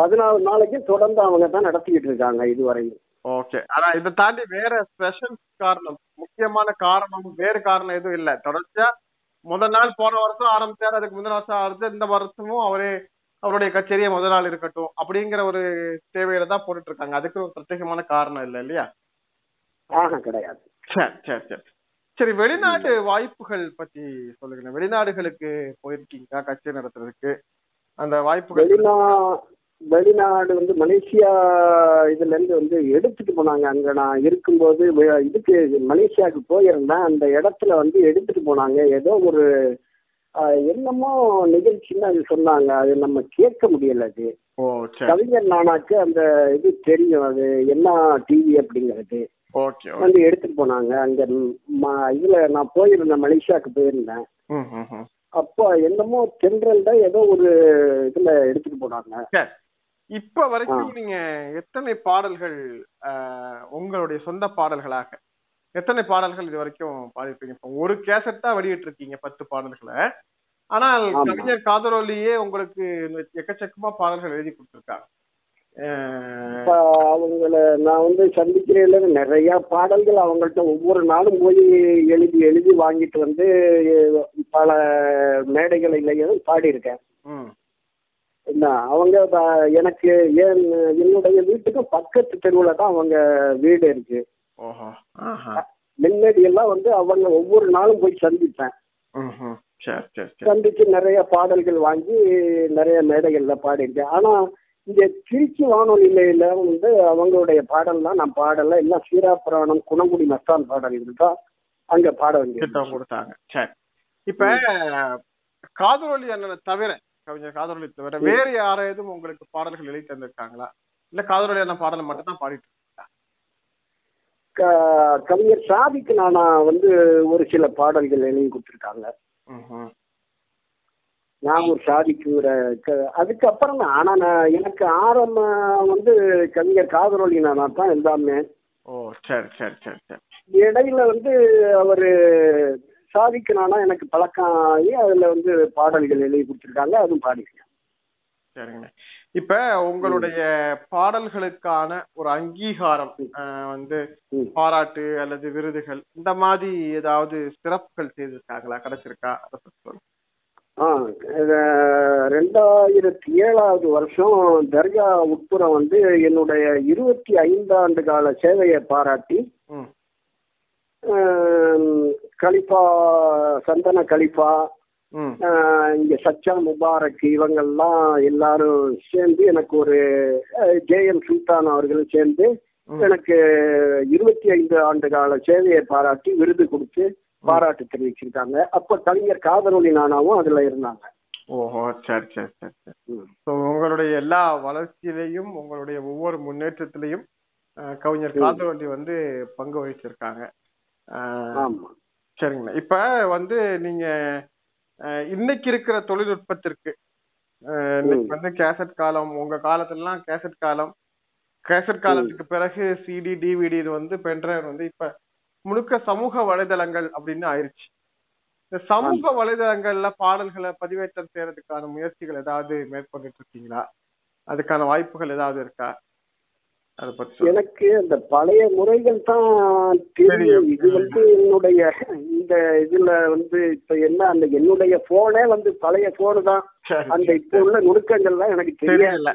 பதினாலு நாளைக்கு தொடர்ந்து அவங்க தான் நடத்திக்கிட்டு இருக்காங்க இதுவரையும். ஓகே ஆனா இதை தாண்டி வேற ஸ்பெஷல் காரணம் முக்கியமான காரணம் வேறு காரணம் எதுவும் இல்ல. தொடர்ச்சியா முதல் நாள் போன வருஷம் ஆரம்பிச்சாரு அதுக்கு முந்தின வருஷம் ஆரம்பிச்சு இந்த வருஷமும் அவரே அவருடைய கச்சேரியே முதல் நாள் இருக்கட்டும் அப்படிங்கிற ஒரு தேவையில தான் போட்டுட்டு இருக்காங்க அதுக்கு ஒரு பிரத்யேகமான காரணம் இல்ல இல்லையா? கிடையாது. சரி சரி சரி. சரி வெளிநாட்டு வாய்ப்புகள் பத்தி சொல்லுங்க வெளிநாடுகளுக்கு போயிருக்கீங்களா? கச்சேரி நடத்துறதுக்கு அந்த வாய்ப்புகள் வெளிநாடு வந்து மலேசியா இதுல இருந்து வந்து எடுத்துட்டு போனாங்க. அங்க நான் இருக்கும்போது இதுக்கு மலேசியாவுக்கு போயிருந்தேன். அந்த இடத்துல வந்து எடுத்துட்டு போனாங்க. ஏதோ ஒரு என்னமோ நிகழ்ச்சின்னு அது சொன்னாங்க. அது நம்ம கேட்க முடியல அது. கவிஞர் நானாக்கு அந்த இது தெரியும். அது என்ன டிவி அப்படிங்கிறது. வந்து எடுத்துட்டு போனாங்க. அங்க இதுல நான் போயிருந்தேன். மலேசியாவுக்கு போயிருந்தேன். அப்போ என்னமோ தென்றல்ல ஏதோ ஒரு இதுல எடுத்துட்டு போனாங்க. இப்ப வரைக்கும் நீங்க எத்தனை பாடல்கள் உங்களுடைய சொந்த பாடல்களாக எத்தனை பாடல்கள் இது வரைக்கும் பாடிருப்பீங்க ஒரு கேசட் தான் வெளியிட்டு இருக்கீங்க பத்து பாடல்களை. ஆனால். கவிஞர் காதரோலியே உங்களுக்கு எக்கச்சக்கமா பாடல்கள் எழுதி கொடுத்திருக்காங்க. அவங்கள நான் வந்து சந்திக்கிறதுல நிறைய பாடல்கள் அவங்கள்ட்ட ஒவ்வொரு நாளும் போய் எழுதி எழுதி வாங்கிட்டு வந்து பல மேடைகளிலேயும் பாடியிருக்கேன். அவங்க ப- எனக்கு ஏன் என்னுடைய வீட்டுக்கு பக்கத்து தெருவில் தான் அவங்க வீடு இருக்கு. முன்னாடி எல்லாம் வந்து அவங்க ஒவ்வொரு நாளும் போய் சந்திப்பேன். சந்திச்சு நிறைய பாடல்கள் வாங்கி நிறைய மேடைகள்ல பாடியிருக்கேன். ஆனா இங்க திருச்சி வானொலியில வந்து அவங்களுடைய பாடல்லாம் நான் பாடல எல்லாம் சீரா புராணம் குணங்குடி மஸ்தான் பாடல்கள் தான் அங்க பாட திட்டம் கொடுத்தாங்க. சரி. இப்ப காதலொலி அண்ணனை தவிர கவிஞர் காதலொலி தவிர வேறு யாராவது உங்களுக்கு பாடல்கள் எழுதி தந்திருக்காங்களா? இல்ல காதலொலி அண்ணன் பாடல் மட்டும் தான் பாடிட்டு கவிஞர் சாதிக்கு நானா வந்து ஒரு சில பாடல்கள் எழுதி கொடுத்துருக்காங்க. நான் ஒரு சாதிக்குங்கிற க- அதுக்கப்புறம் தான். ஆனா நான் எனக்கு ஆரம்பம் வந்து கவிஞர் காதலொலி நானா தான் எல்லாமே. ஓ சரி சரி சரி சரி. இடையில வந்து அவரு சாதிக்கணும்னா எனக்கு பழக்கம் ஆகி அதுல வந்து பாடல்கள் எழுதி கொடுத்துருக்காங்க அதுவும் பாடிருக்கேன். சரிங்க. இப்ப உங்களுடைய பாடல்களுக்கான ஒரு அங்கீகாரம் வந்து. பாராட்டு அல்லது விருதுகள் இந்த மாதிரி ஏதாவது சிறப்புகள் செய்திருக்காங்களா? கிடைச்சிருக்கா? ரெண்டாயிரத்தி ஏழாவது வருஷம் தர்கா உட்புறம் வந்து என்னுடைய இருபத்தி ஐந்தாண்டு கால சேவையை பாராட்டி கலிஃபா சந்தன கலிஃபா இங்க சச்சா முபாரக் இவங்கெல்லாம் எல்லாரும் சேர்ந்து எனக்கு ஒரு ஜே எம் சுல்தான் அவர்களும் சேர்ந்து. எனக்கு இருபத்தி ஐந்து ஆண்டு கால சேவையை பாராட்டி விருது கொடுத்து பாராட்டு தெரிவிச்சிருக்காங்க அப்ப கவிஞர் காதலொலி நானாவும் அதுல இருந்தாங்க ஓஹோ சரி சரி சரி சரி ம். ஸோ உங்களுடைய எல்லா வளர்ச்சியிலையும் உங்களுடைய ஒவ்வொரு முன்னேற்றத்திலையும் கவிஞர். காதவள்ளி வந்து பங்கு வகிச்சிருக்காங்க அஹ், ஆமா. சரிங்களா இப்ப வந்து நீங்க இன்னைக்கு இருக்கிற தொழில்நுட்பத்திற்கு இன்னைக்கு. வந்து கேசட் காலம் உங்க காலத்துலலாம் கேசட் காலம் கேசட் காலத்துக்கு பிறகு சிடி டிவிடி வந்து பென்ட்ரைவ் வந்து இப்ப முழுக்க சமூக வலைதளங்கள் அப்படின்னு ஆயிருச்சு. இந்த சமூக வலைதளங்கள்ல பாடல்களை பதிவேற்றம் செய்யறதுக்கான முயற்சிகள் ஏதாவது மேற்கொண்டுட்டு இருக்கீங்களா? அதுக்கான வாய்ப்புகள் ஏதாவது இருக்கா. எனக்கு அந்த பழைய முறைகள் தான் தெரியும். இது வந்து என்னுடைய இந்த இதுல வந்து இப்ப என்ன அந்த என்னுடைய போனே வந்து பழைய போனு தான். அந்த இப்ப உள்ள நுணுக்கங்கள்லாம் எனக்கு தெரியல.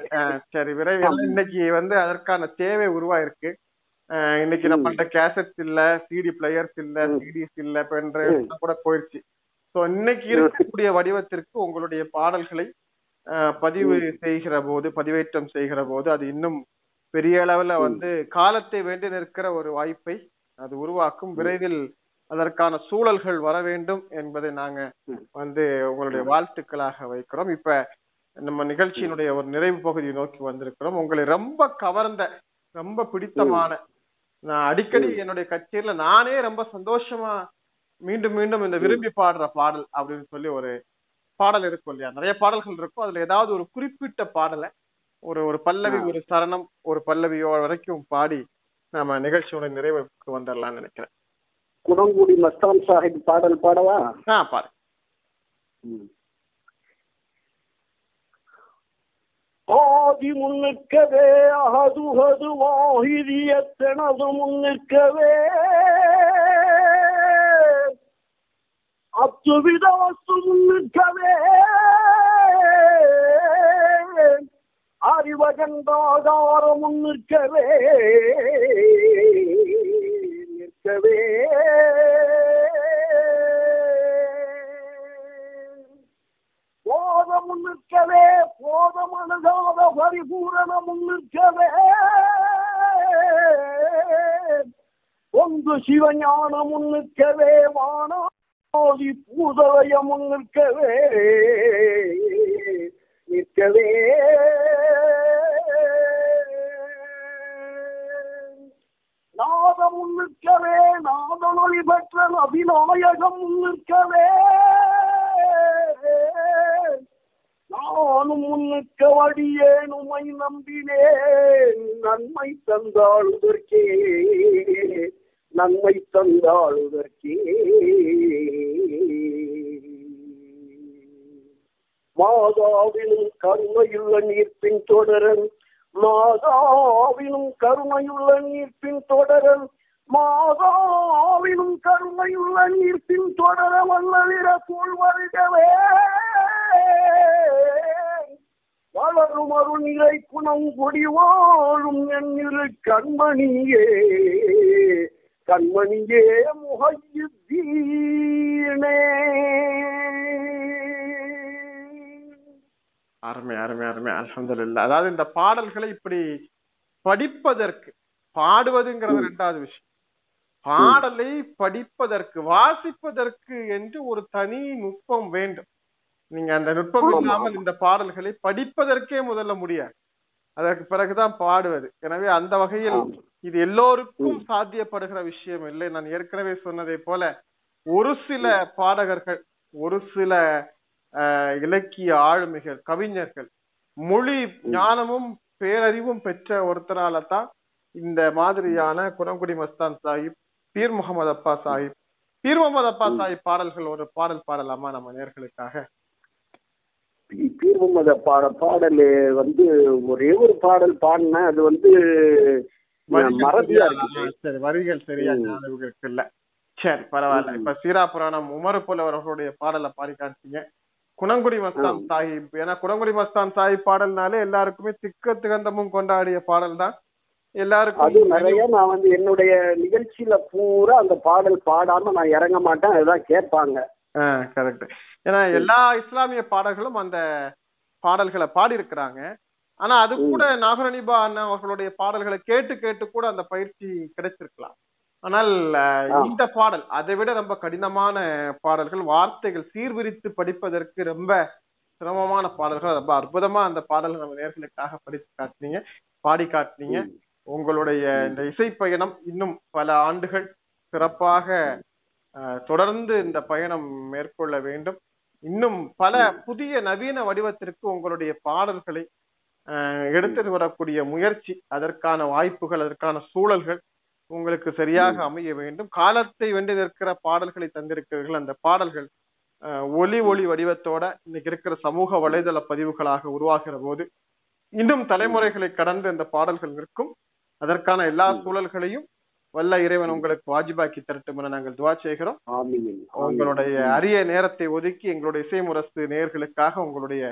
சரி விரைவில். இன்னைக்கு வந்து அதற்கான தேவை உருவாயிருக்கு. இன்னைக்கு நம்மள்ட்ட கேசட்ஸ் இல்ல சிடி பிளேயர்ஸ் இல்ல. சிடிஸ் இல்ல பென்ட்ரைவ் கூட போயிடுச்சு சோ இன்னைக்கு இருக்கக்கூடிய வடிவத்திற்கு உங்களுடைய பாடல்களை பதிவு செய்கிற போது பதிவேற்றம் செய்கிற போது அது இன்னும் பெரிய அளவுல வந்து காலத்தை வேண்டி நிற்கிற ஒரு வாய்ப்பை அது உருவாக்கும் விரைவில் அதற்கான சூழல்கள் வர வேண்டும் என்பதை நாங்க. வந்து உங்களுடைய வாழ்த்துக்களாக வைக்கிறோம். இப்ப நம்ம நிகழ்ச்சியினுடைய ஒரு நிறைவு பகுதியை நோக்கி வந்திருக்கிறோம். உங்களை ரொம்ப கவர்ந்த ரொம்ப பிடித்தமான நான் அடிக்கடி என்னுடைய கச்சேரியில நானே ரொம்ப சந்தோஷமா மீண்டும் மீண்டும் இந்த விரும்பி பாடுற பாடல் அப்படின்னு சொல்லி ஒரு பாடல் இருக்கும் இல்லையா? நிறைய பாடல்கள் இருக்கும். அதுல ஏதாவது ஒரு குறிப்பிட்ட பாடலை ஒரு ஒரு பல்லவி ஒரு சரணம் ஒரு பல்லவியோ வரைக்கும் பாடி நாம நிகழ்ச்சியோட நிறைவுக்கு வந்துடலாம்னு நினைக்கிறேன். குணங்குடி மஸ்தான் சாஹிப் பாடல் பாடவா? ஆ பாரு ஆதி முன்னிற்கவே அகதுகது வாகிரியத்தனது முன்னிற்கவே அத்துவித வஸ்து முன்னிற்கவே அறிவகந்தாதார நிற்கவே நிற்கவே. போதம் நிற்கவே போதம் அணுகாத பரிபூரணம் நிற்கவே. ஒன்று சிவஞானம் நிற்கவே வானோதி பூதலயம் நிற்கவே. நிற்கவே. நாதம் முன்னிற்கவே நாதனொளி பெற்ற அபிநாயகம் நிற்கவே. நானும் முன்னுக்க வடியேனுமை நம்பினேன். நன்மை தந்தாளுதற்கே நன்மை தந்தாளுதற்கே மாதாவிலும் கருணையுள்ள நீர்ப்பின் தொடரன் மாதாவிலும் கருணையுள்ள நீர்ப்பின் தொடரன் மாதாவிலும் கருணையுள்ள நீர்ப்பின் தொடர வல்லவிர போல் வருகவே. வளரும் அருநிலை குணம் கொடி வாழும் எண்ணிரு கண்மணியே. கண்மணியே முகையுத்தீனே அருமை அருமை அருமை. அல்ஹம்துலில்லாஹ் அதாவது இந்த பாடல்களை இப்படி படிப்பதற்கு பாடுவதுங்கிறது ரெண்டாவது விஷயம். பாடலை படிப்பதற்கு வாசிப்பதற்கு என்று ஒரு தனி நுட்பம் வேண்டும். நீங்க அந்த நுட்பம். இல்லாமல் இந்த பாடல்களை படிப்பதற்கே முதல்ல முடியாது. அதற்கு பிறகுதான் பாடுவது. எனவே அந்த வகையில். இது எல்லோருக்கும் சாத்தியப்படுகிற விஷயம் இல்லை. நான் ஏற்கனவே சொன்னதை போல ஒரு சில பாடகர்கள் ஒரு சில இலக்கிய ஆளுமைகள் கவிஞர்கள் மொழி ஞானமும் பேரறிவும் பெற்ற ஒருத்தரால தான் இந்த மாதிரியான குணங்குடி மஸ்தான் சாஹிப் பீர் முகமது அப்பா சாஹிப் பீர் முகமது அப்பா சாஹிப் பாடல்கள் ஒரு பாடல் பாடலாமா நம்ம நேர்களுக்காக? பீர்மத பாட பாடல் வந்து ஒரே ஒரு பாடல் பாடினேன் அது வந்து மறதியா சரி வரிகள் சரியா. ஞாபகம் சரி பரவாயில்ல. இப்ப சீரா புராணம் உமரு போல அவர்களுடைய பாடலை பாடி காமிச்சீங்க. குணங்குடி மஸ்தான். சாஹிப். ஏன்னா குணங்குடி மஸ்தான் சாஹிப் பாடல்னாலே எல்லாருக்குமே திக்க திகந்தமும் கொண்டாடிய பாடல் தான் அது எல்லாருக்கும் நிறைய நான் வந்து என்னுடைய நிகழ்ச்சியில பூரா அந்த பாடல் பாடாம நான் இறங்க மாட்டேன் அதுதான் கேட்பாங்க. கரெக்ட் ஏன்னா எல்லா இஸ்லாமிய பாடல்களும் அந்த பாடல்களை பாடி இருக்கிறாங்க ஆனா அது கூட நாகரணிபா அண்ணா அவர்களுடைய பாடல்களை கேட்டு கேட்டு கூட அந்த பயிற்சி கிடைச்சிருக்கலாம். ஆனால். இந்த பாடல் அதை விட ரொம்ப கடினமான பாடல்கள் வார்த்தைகள் சீர்விரித்து படிப்பதற்கு ரொம்ப சிரமமான பாடல்கள் ரொம்ப அற்புதமா அந்த பாடல்கள் நம்ம நேர்களுக்காக படித்து காட்டினீங்க பாடி காட்டினீங்க. உங்களுடைய இந்த இசை பயணம் இன்னும் பல ஆண்டுகள் சிறப்பாக தொடர்ந்து இந்த பயணம் மேற்கொள்ள வேண்டும். இன்னும் பல புதிய நவீன வடிவத்திற்கு உங்களுடைய பாடல்களை அஹ், எடுத்துட்டு வரக்கூடிய முயற்சி அதற்கான வாய்ப்புகள் அதற்கான சூழல்கள் உங்களுக்கு சரியாக அமைய வேண்டும். காலத்தை வென்று நிற்கிற பாடல்களை தந்திருக்கிறீர்கள். அந்த பாடல்கள் ஒலி ஒளி வடிவத்தோட இன்னைக்கு இருக்கிற சமூக வலைதள பதிவுகளாக உருவாகிற போது இன்னும் தலைமுறைகளை கடந்து இந்த பாடல்கள் நிற்கும். அதற்கான எல்லா. சூழல்களையும் வல்ல இறைவன் உங்களுக்கு வாஜிபாக்கி தரட்டும் என நாங்கள் துவா செய்கிறோம். உங்களுடைய அரிய நேரத்தை ஒதுக்கி எங்களுடைய இசை முரசு நேயர்களுக்காக உங்களுடைய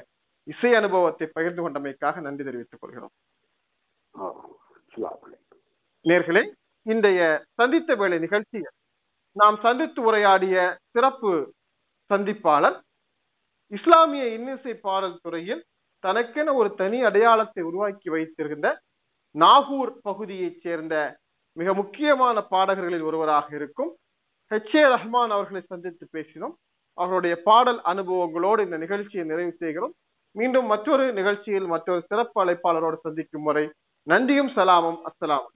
இசை அனுபவத்தை பகிர்ந்து கொண்டமைக்காக நன்றி தெரிவித்துக் கொள்கிறோம். நேர்களே இன்றைய சந்தித்த வேலை நிகழ்ச்சியில் நாம் சந்தித்து உரையாடிய சிறப்பு சந்திப்பாளர் இஸ்லாமிய இன்னிசை பாடல் துறையில் தனக்கென ஒரு தனி அடையாளத்தை உருவாக்கி வைத்திருந்த நாகூர் பகுதியைச் சேர்ந்த மிக முக்கியமான பாடகர்களில் ஒருவராக இருக்கும் ஹெச் ஏ ரஹ்மான் அவர்களை சந்தித்து பேசினோம். அவருடைய பாடல் அனுபவங்களோடு இந்த நிகழ்ச்சியை நிறைவு செய்கிறோம். மீண்டும் மற்றொரு நிகழ்ச்சியில் மற்றொரு சிறப்பு அழைப்பாளரோடு சந்திக்கும் வரை நன்றியும் சலாமும். அஸ்லாம்